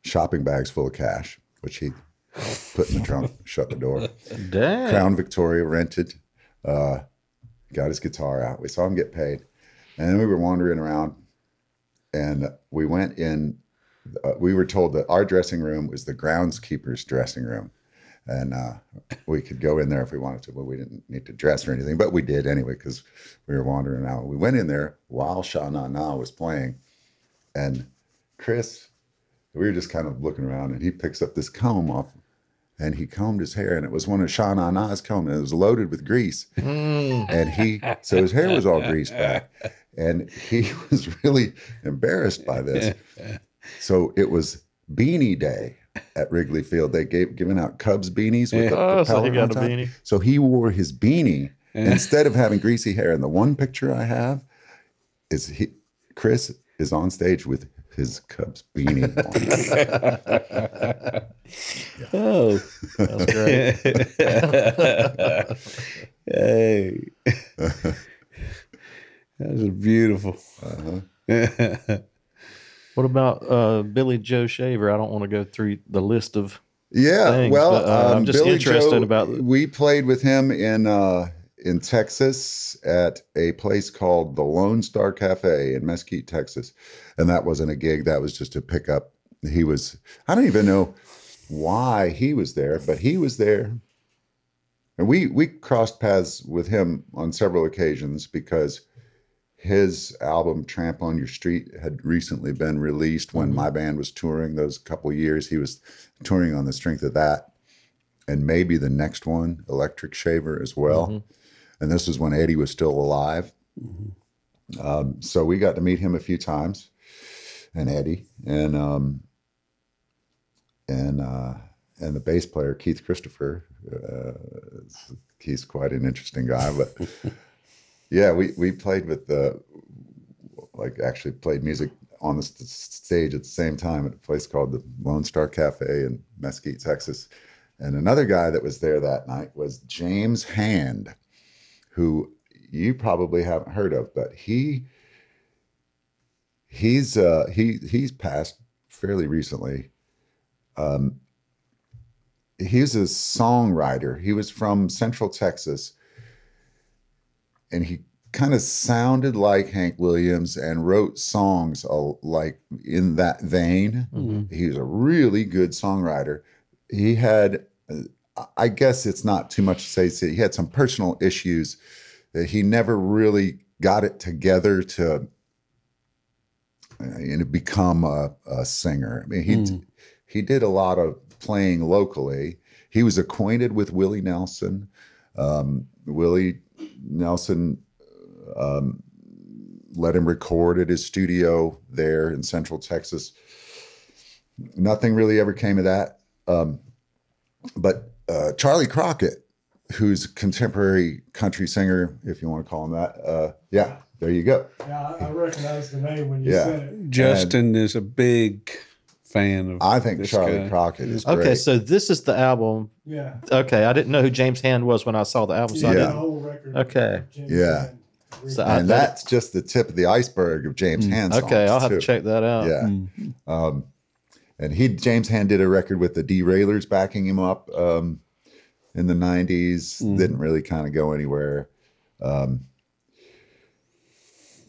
shopping bags full of cash, which he put in the trunk, shut the door. Dang. Crown Victoria rented, uh, got his guitar out. We saw him get paid. And then we were wandering around and we went in. Uh, we were told that our dressing room was the groundskeeper's dressing room. And uh, we could go in there if we wanted to, but we didn't need to dress or anything. But we did anyway because we were wandering out. We went in there while Sha Na Na was playing. And Chris, we were just kind of looking around and he picks up this comb off and he combed his hair and it was one of Sha Na Na's comb and it was loaded with grease. Mm. And he, so his hair was all greased back and he was really embarrassed by this. So it was beanie day at Wrigley Field. They gave given out Cubs beanies with the Oh, so he got on a top. beanie. So he wore his beanie instead of having greasy hair. And the one picture I have is he, Chris is on stage with his Cubs beanie on. Oh. That's great. hey. that was beautiful. Uh-huh. What about uh, Billy Joe Shaver? I don't want to go through the list of. Yeah, things, well, but, uh, I'm um, just Billy interested Joe, about- We played with him in uh, in Texas at a place called the Lone Star Cafe in Mesquite, Texas, and that wasn't a gig. That was just a pickup. He was. I don't even know why he was there, but he was there. And we we crossed paths with him on several occasions because his album Tramp on Your Street had recently been released when mm-hmm. my band was touring those couple years. He was touring on the strength of that. And maybe the next one, Electric Shaver, as well. Mm-hmm. And this was when Eddie was still alive. Um, so we got to meet him a few times. and Eddie, and um, and uh, and the bass player Keith Christopher. Uh, he's quite an interesting guy, but yeah, we we played with the like actually played music on the st- stage at the same time at a place called the Lone Star Cafe in Mesquite, Texas. And another guy that was there that night was James Hand, who you probably haven't heard of, but he he's uh, he he's passed fairly recently. Um, he's a songwriter. He was from Central Texas, and he kind of sounded like Hank Williams and wrote songs uh, like in that vein. He was a really good songwriter. He had, uh, I guess it's not too much to say, he had some personal issues that he never really got it together to uh, you know, become a, a singer. I mean, he he did a lot of playing locally. He was acquainted with Willie Nelson. Um, Willie Nelson um, let him record at his studio there in Central Texas. Nothing really ever came of that. Um, but uh, Charley Crockett, who's a contemporary country singer, if you want to call him that, uh, yeah, there you go. Yeah, I, I recognize the name when you Yeah. said it. Justin is a big fan of. I think this Charley guy. Crockett is great. Okay, so this is the album. Yeah. Okay, I didn't know who James Hand was when I saw the album. So Yeah. Yeah. The didn't. whole record. Okay. James Yeah. Bond. So I- and that's just the tip of the iceberg of James Hand. Okay, I'll have too. to check that out. Yeah. Um, and he James Hand did a record with the Derailers backing him up um, in the '90s. Didn't really kind of go anywhere. Um,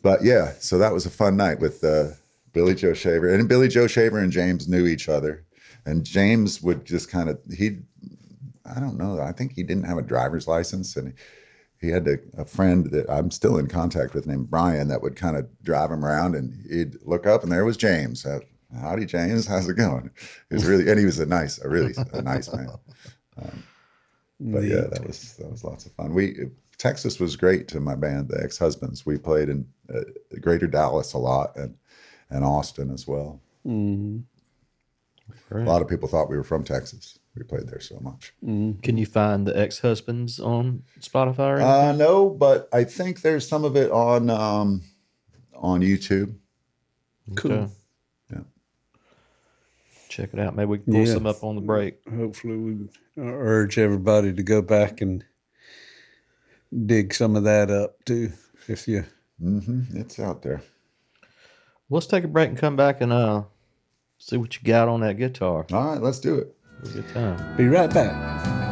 but yeah, so that was a fun night with uh, Billy Joe Shaver, and Billy Joe Shaver and James knew each other, and James would just kind of he, I don't know, I think he didn't have a driver's license, and he had a, a friend that I'm still in contact with named Brian that would kind of drive him around and he'd look up and there was James. Howdy, James. How's it going? It was really, and he was a nice, a really a nice man. Um, but yeah, that was that was lots of fun. We Texas was great to my band, the Ex Husbands. We played in uh, Greater Dallas a lot and and Austin as well. A lot of people thought we were from Texas. We played there so much. Can you find the ex husbands on Spotify? Or anything? Uh, no, but I think there's some of it on um, on YouTube. Cool. Okay. Yeah. Check it out. Maybe we can pull Yeah. some up on the break. Hopefully, we urge everybody to go back and dig some of that up too. If you hmm It's out there. Let's take a break and come back and uh see what you got on that guitar. All right, let's do it. Have a good time. be right back.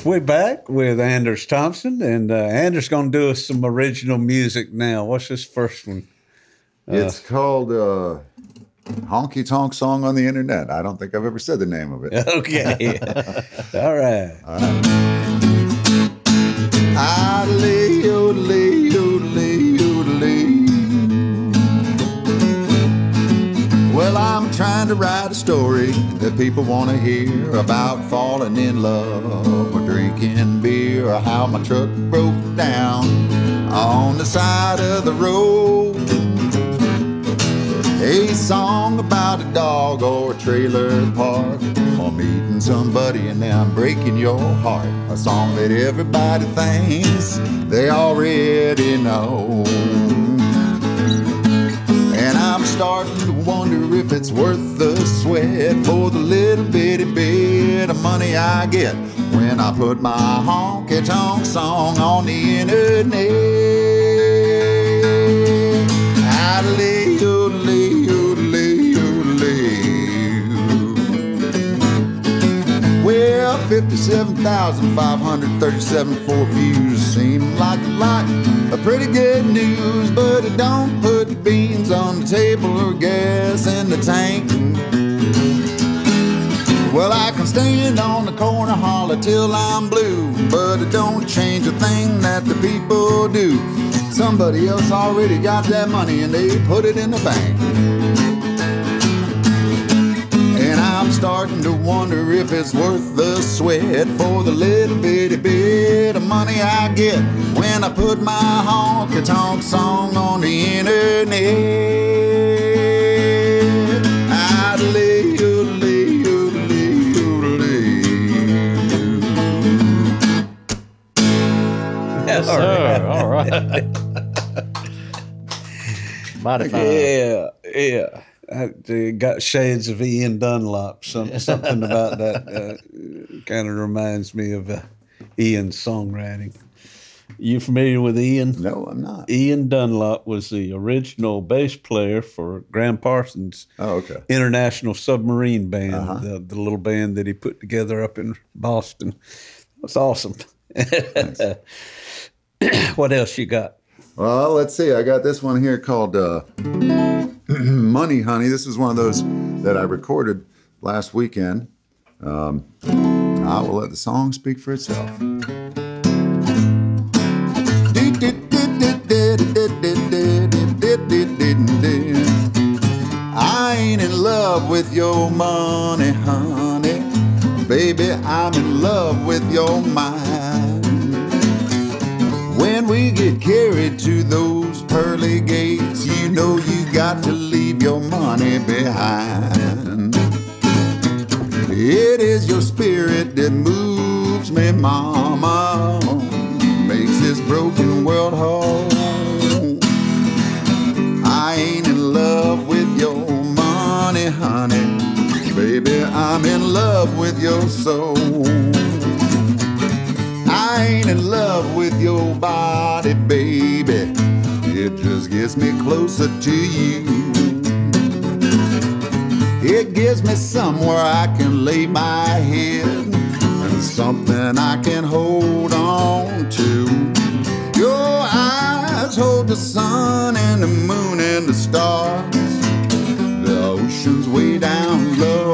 Folks, we're back with Anders Thompson, and uh, Anders going to do us some original music now. What's this first one? It's called uh, Honky Tonk Song on the Internet. I don't think I've ever said the name of it. Okay. All right. Oddly, oddly, oddly, oddly. Well, I'm trying to write a story that people want to hear about falling in love drinking beer or how my truck broke down on the side of the road. A song about a dog or a trailer park or meeting somebody and then I'm breaking your heart. A song that everybody thinks they already know. I'm starting to wonder if it's worth the sweat for the little bitty bit of money I get when I put my honky tonk song on the internet. Oodly. Well, 57,537 for views. Seem like a lot of pretty good news, but it don't put the beans on the table or gas in the tank. Well, I can stand on the corner holler till I'm blue, but it don't change a thing that the people do. Somebody else already got that money and they put it in the bank. I'm starting to wonder if it's worth the sweat for the little bitty bit of money I get when I put my honky tonk song on the internet. Idly, oodly, oodly, oodly. Yes, sir. All right. Mighty. Yeah, yeah. I got shades of Ian Dunlop. Some, something about that uh, kind of reminds me of uh, Ian's songwriting. You familiar with Ian? No, I'm not. Ian Dunlop was the original bass player for Gram Parsons' Oh, okay. International Submarine Band, the, the little band that he put together up in Boston. That's awesome. what else you got? Well, let's see. I got this one here called uh, Money Honey. This is one of those that I recorded last weekend. Um, I will let the song speak for itself. I ain't in love with your money, honey. Baby, I'm in love with your mind. When carried to those pearly gates, you know you got to leave your money behind. It is your spirit that moves me, mama, makes this broken world whole. I ain't in love with your money, honey. Baby, I'm in love with your soul. I ain't in love with your body, baby. It just gets me closer to you. It gives me somewhere I can lay my head and something I can hold on to. Your eyes hold the sun and the moon and the stars. The ocean's way down low.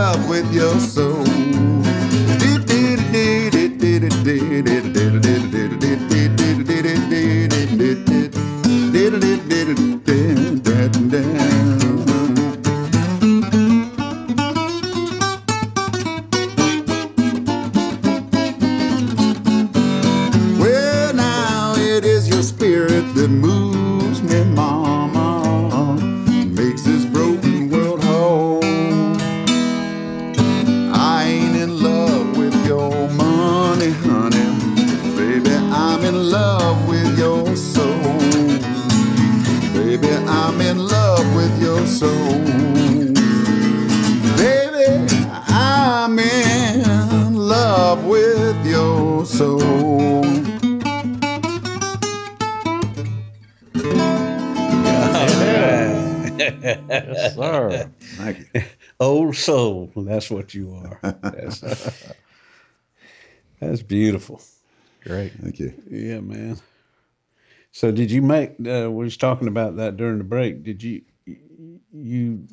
Love with your soul. Soul. That's what you are. That's, that's beautiful. Great. Thank you. Yeah, man. So did you make? Uh, we was talking about that during the break. Did you you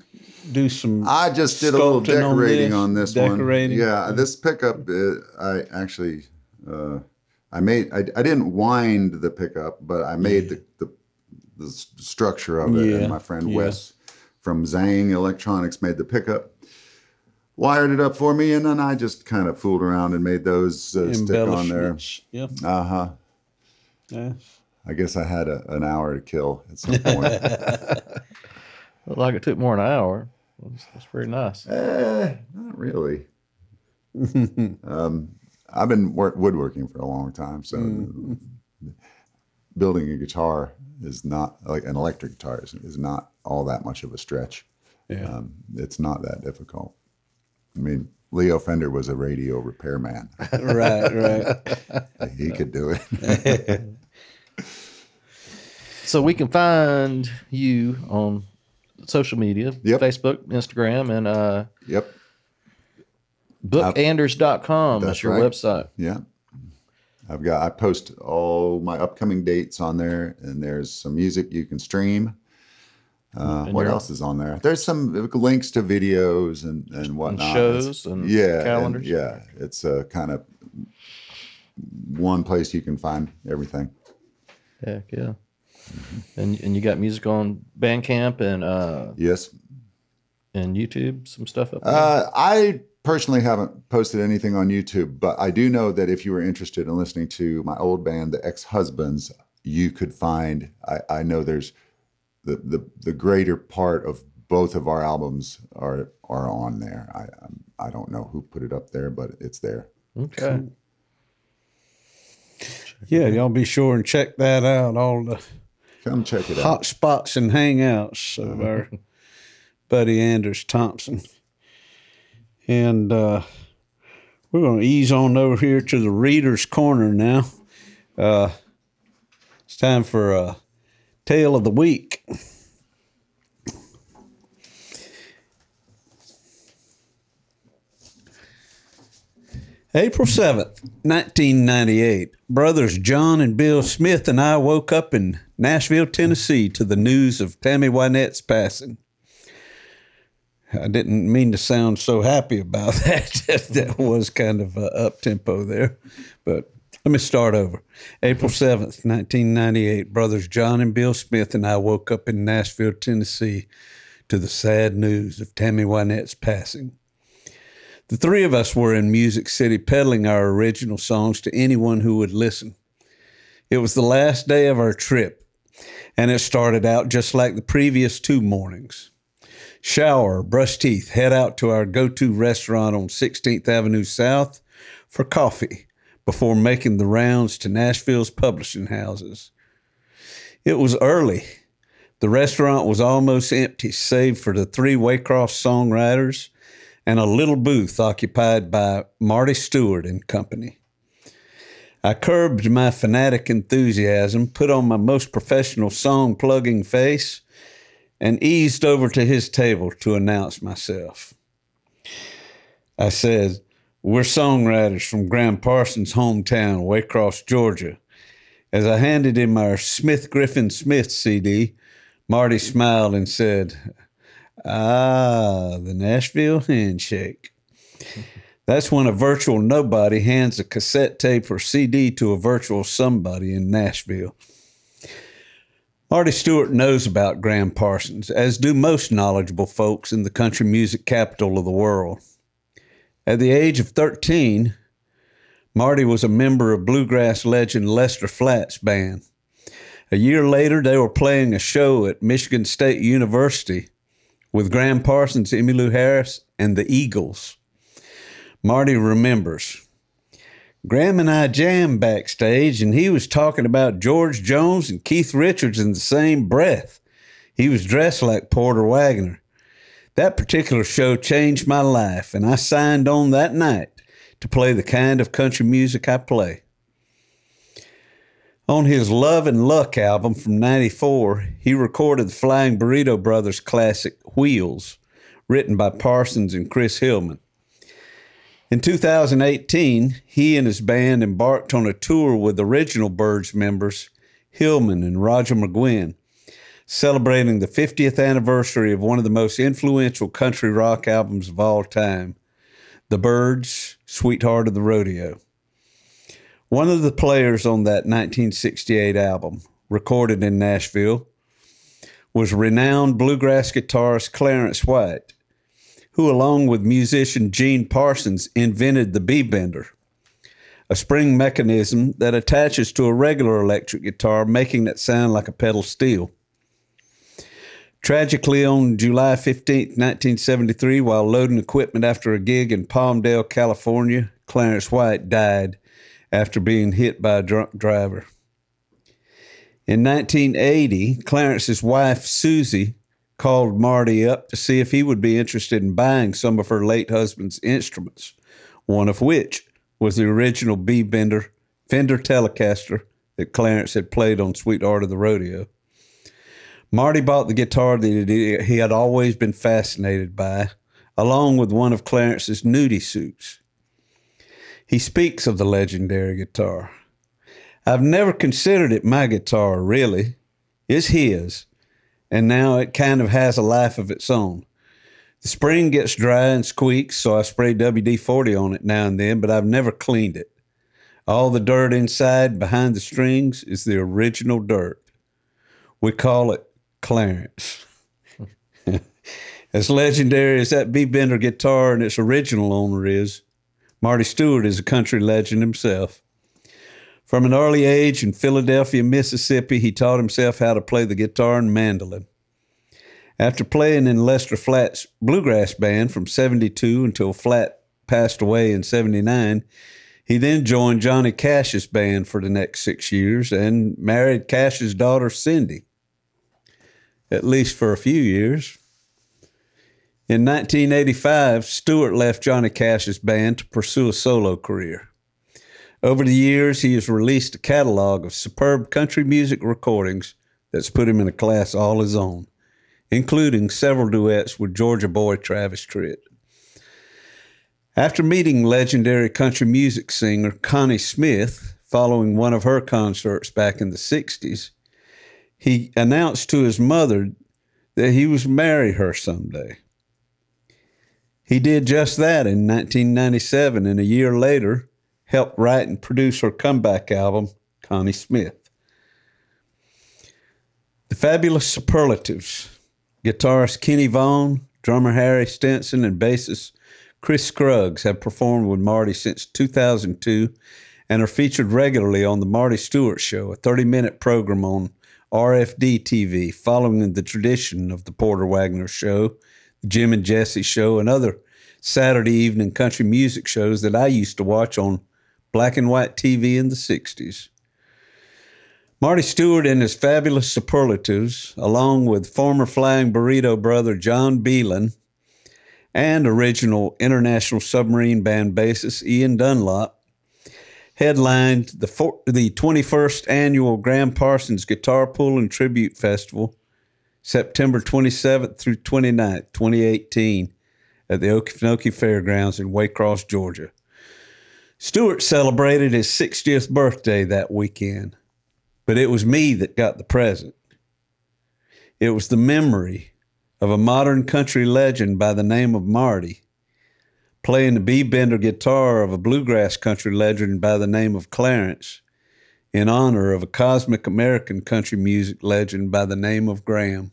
do some? I just did a little sculpting on decorating this? on this, Decorating? one. Yeah, this pickup, uh, I actually, uh, I made, I, I didn't wind the pickup, but I made the, the the structure of it. Yeah, And my friend yeah. Wes from Zang Electronics made the pickup, wired it up for me, and then I just kind of fooled around and made those uh, stick on there. Embellishments. Yep. Uh huh. Yeah. I guess I had a, an hour to kill at some point. Looked like it took more than an hour. That's, that's pretty nice. Eh, not really. um, I've been work, woodworking for a long time, so building a guitar is not like an electric guitar is, is not all that much of a stretch. Yeah. Um, it's not that difficult. I mean, Leo Fender was a radio repairman. right. Right. he could do it. So we can find you on social media, Yep. Facebook, Instagram, and uh, Yep. bookanders.com. That's, That's your right. website. Yeah. I've got I post all my upcoming dates on there, and there's some music you can stream. Uh, what your- else is on there? There's some links to videos and and whatnot. shows It's- and yeah, and- calendars? yeah, it's a kind of one place you can find everything. Heck yeah. And and you got music on Bandcamp and uh Yes, and YouTube, some stuff up there. Uh, I personally haven't posted anything on YouTube, but I do know that if you were interested in listening to my old band, the Ex Husbands, you could find. I, I know there's the, the the greater part of both of our albums are are on there. I I'm- I don't know who put it up there, but it's there. okay. Yeah, y'all be sure and check that out. All the Come check it out. hot spots and hangouts of our buddy Anders Thompson. And uh, we're going to ease on over here to the Reader's Corner now. Uh, it's time for a tale of the week. April 7th, 1998. Brothers John and Bill Smith and I woke up in Nashville, Tennessee to the news of Tammy Wynette's passing. I didn't mean to sound so happy about that. that was kind of uh, up tempo there. But let me start over. April 7th, 1998. Brothers John and Bill Smith and I woke up in Nashville, Tennessee to the sad news of Tammy Wynette's passing. The three of us were in Music City peddling our original songs to anyone who would listen. It was the last day of our trip, and it started out just like the previous two mornings. Shower, brush teeth, head out to our go to restaurant on 16th Avenue South for coffee before making the rounds to Nashville's publishing houses. It was early. The restaurant was almost empty, save for the three Waycross songwriters and a little booth occupied by Marty Stuart and Company. I curbed my fanatic enthusiasm, put on my most professional song plugging face, and eased over to his table to announce myself. I said, We're songwriters from Gram Parsons' hometown, Waycross, Georgia. As I handed him our Smith Griffin Smith CD, Marty smiled and said, Ah, the Nashville handshake. That's when a virtual nobody hands a cassette tape or CD to a virtual somebody in Nashville. Marty Stuart knows about Gram Parsons, as do most knowledgeable folks in the country music capital of the world. At the age of 13, Marty was a member of bluegrass legend Lester Flatt's band. A year later, they were playing a show at Michigan State University with Gram Parsons, Emmylou Harris, and the Eagles. Marty remembers. Graham and I jammed backstage, and he was talking about George Jones and Keith Richards in the same breath. He was dressed like Porter Wagoner. That particular show changed my life, and I signed on that night to play the kind of country music I play. On his Love and Luck album from 94, he recorded the Flying Burrito Brothers classic Wheels, written by Parsons and Chris Hillman. In 2018, he and his band embarked on a tour with original Byrds members Hillman and Roger McGuinn, celebrating the 50th anniversary of one of the most influential country rock albums of all time, The Byrds' Sweetheart of the Rodeo. One of the players on that 1968 album, recorded in Nashville, was renowned bluegrass guitarist Clarence White, who, along with musician Gene Parsons, invented the B-bender, a spring mechanism that attaches to a regular electric guitar, making it sound like a pedal steel. Tragically, on July 15, 1973, while loading equipment after a gig in Palmdale, California, Clarence White died after being hit by a drunk driver. In 1980, Clarence's wife, Susie, called Marty up to see if he would be interested in buying some of her late husband's instruments, one of which was the original B-Bender Fender Telecaster that Clarence had played on Sweetheart of the Rodeo. Marty bought the guitar that he had always been fascinated by, along with one of Clarence's nudie suits. He speaks of the legendary guitar. I've never considered it my guitar, really. It's his, and now it kind of has a life of its own. The spring gets dry and squeaks, so I spray WD 40 on it now and then, but I've never cleaned it. All the dirt inside behind the strings is the original dirt. We call it Clarence. as legendary as that B-Bender guitar and its original owner is, Marty Stuart is a country legend himself. From an early age in Philadelphia, Mississippi, he taught himself how to play the guitar and mandolin. After playing in Lester Flatt's bluegrass band from 72 until Flatt passed away in 79, he then joined Johnny Cash's band for the next six years and married Cash's daughter, Cindy, at least for a few years. In 1985, Stuart left Johnny Cash's band to pursue a solo career. Over the years, he has released a catalog of superb country music recordings that's put him in a class all his own, including several duets with Georgia boy Travis Tritt. After meeting legendary country music singer Connie Smith following one of her concerts back in the 60s, he announced to his mother that he was marry her someday. He did just that in 1997, and a year later, helped write and produce her comeback album, Connie Smith. The Fabulous Superlatives, guitarist Kenny Vaughan, drummer Harry Stinson, and bassist Chris Scruggs have performed with Marty since 2002 and are featured regularly on The Marty Stuart Show, a 30 minute program on RFD TV, following the tradition of The Porter Wagoner Show, The Jim and Jesse Show, and other Saturday evening country music shows that I used to watch on black and white TV in the 60s. Marty Stuart and his fabulous superlatives, along with former Flying Burrito brother John Beland and original International Submarine Band bassist Ian Dunlop, headlined the, four, the 21st annual Gram Parsons Guitar Pull and Tribute Festival, September 27th through 29th, 2018, at the Okefenokee Fairgrounds in Waycross, Georgia. Stuart celebrated his 60th birthday that weekend, but it was me that got the present. It was the memory of a modern country legend by the name of Marty, playing the B-Bender guitar of a bluegrass country legend by the name of Clarence, in honor of a cosmic American country music legend by the name of Gram.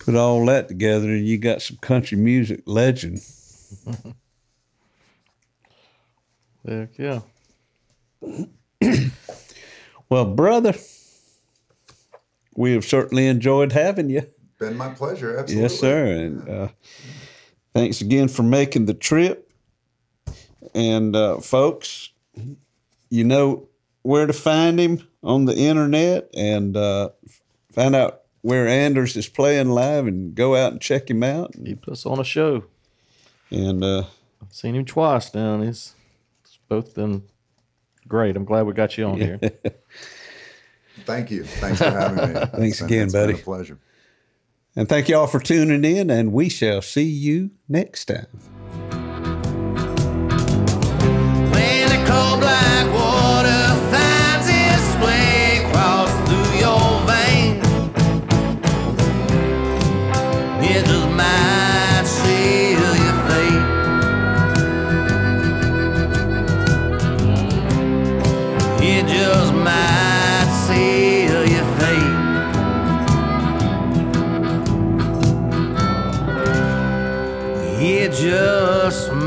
Put all that together, and you got some country music legend. Heck yeah. Well, brother, we have certainly enjoyed having you. Been my pleasure. Absolutely. Yes, sir. And uh, thanks again for making the trip. And uh, folks, you know where to find him on the internet and uh, find out where Anders is playing live and go out and check him out. He puts on a show. And uh, I've seen him twice now, and it's, it's both been great. I'm glad we got you on here. Thank you. Thanks for having me. Thanks been- again, it's been buddy. a pleasure. And thank you all for tuning in, and we shall see you next time.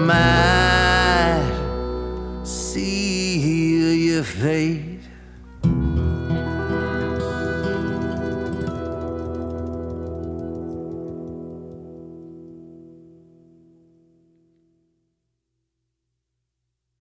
man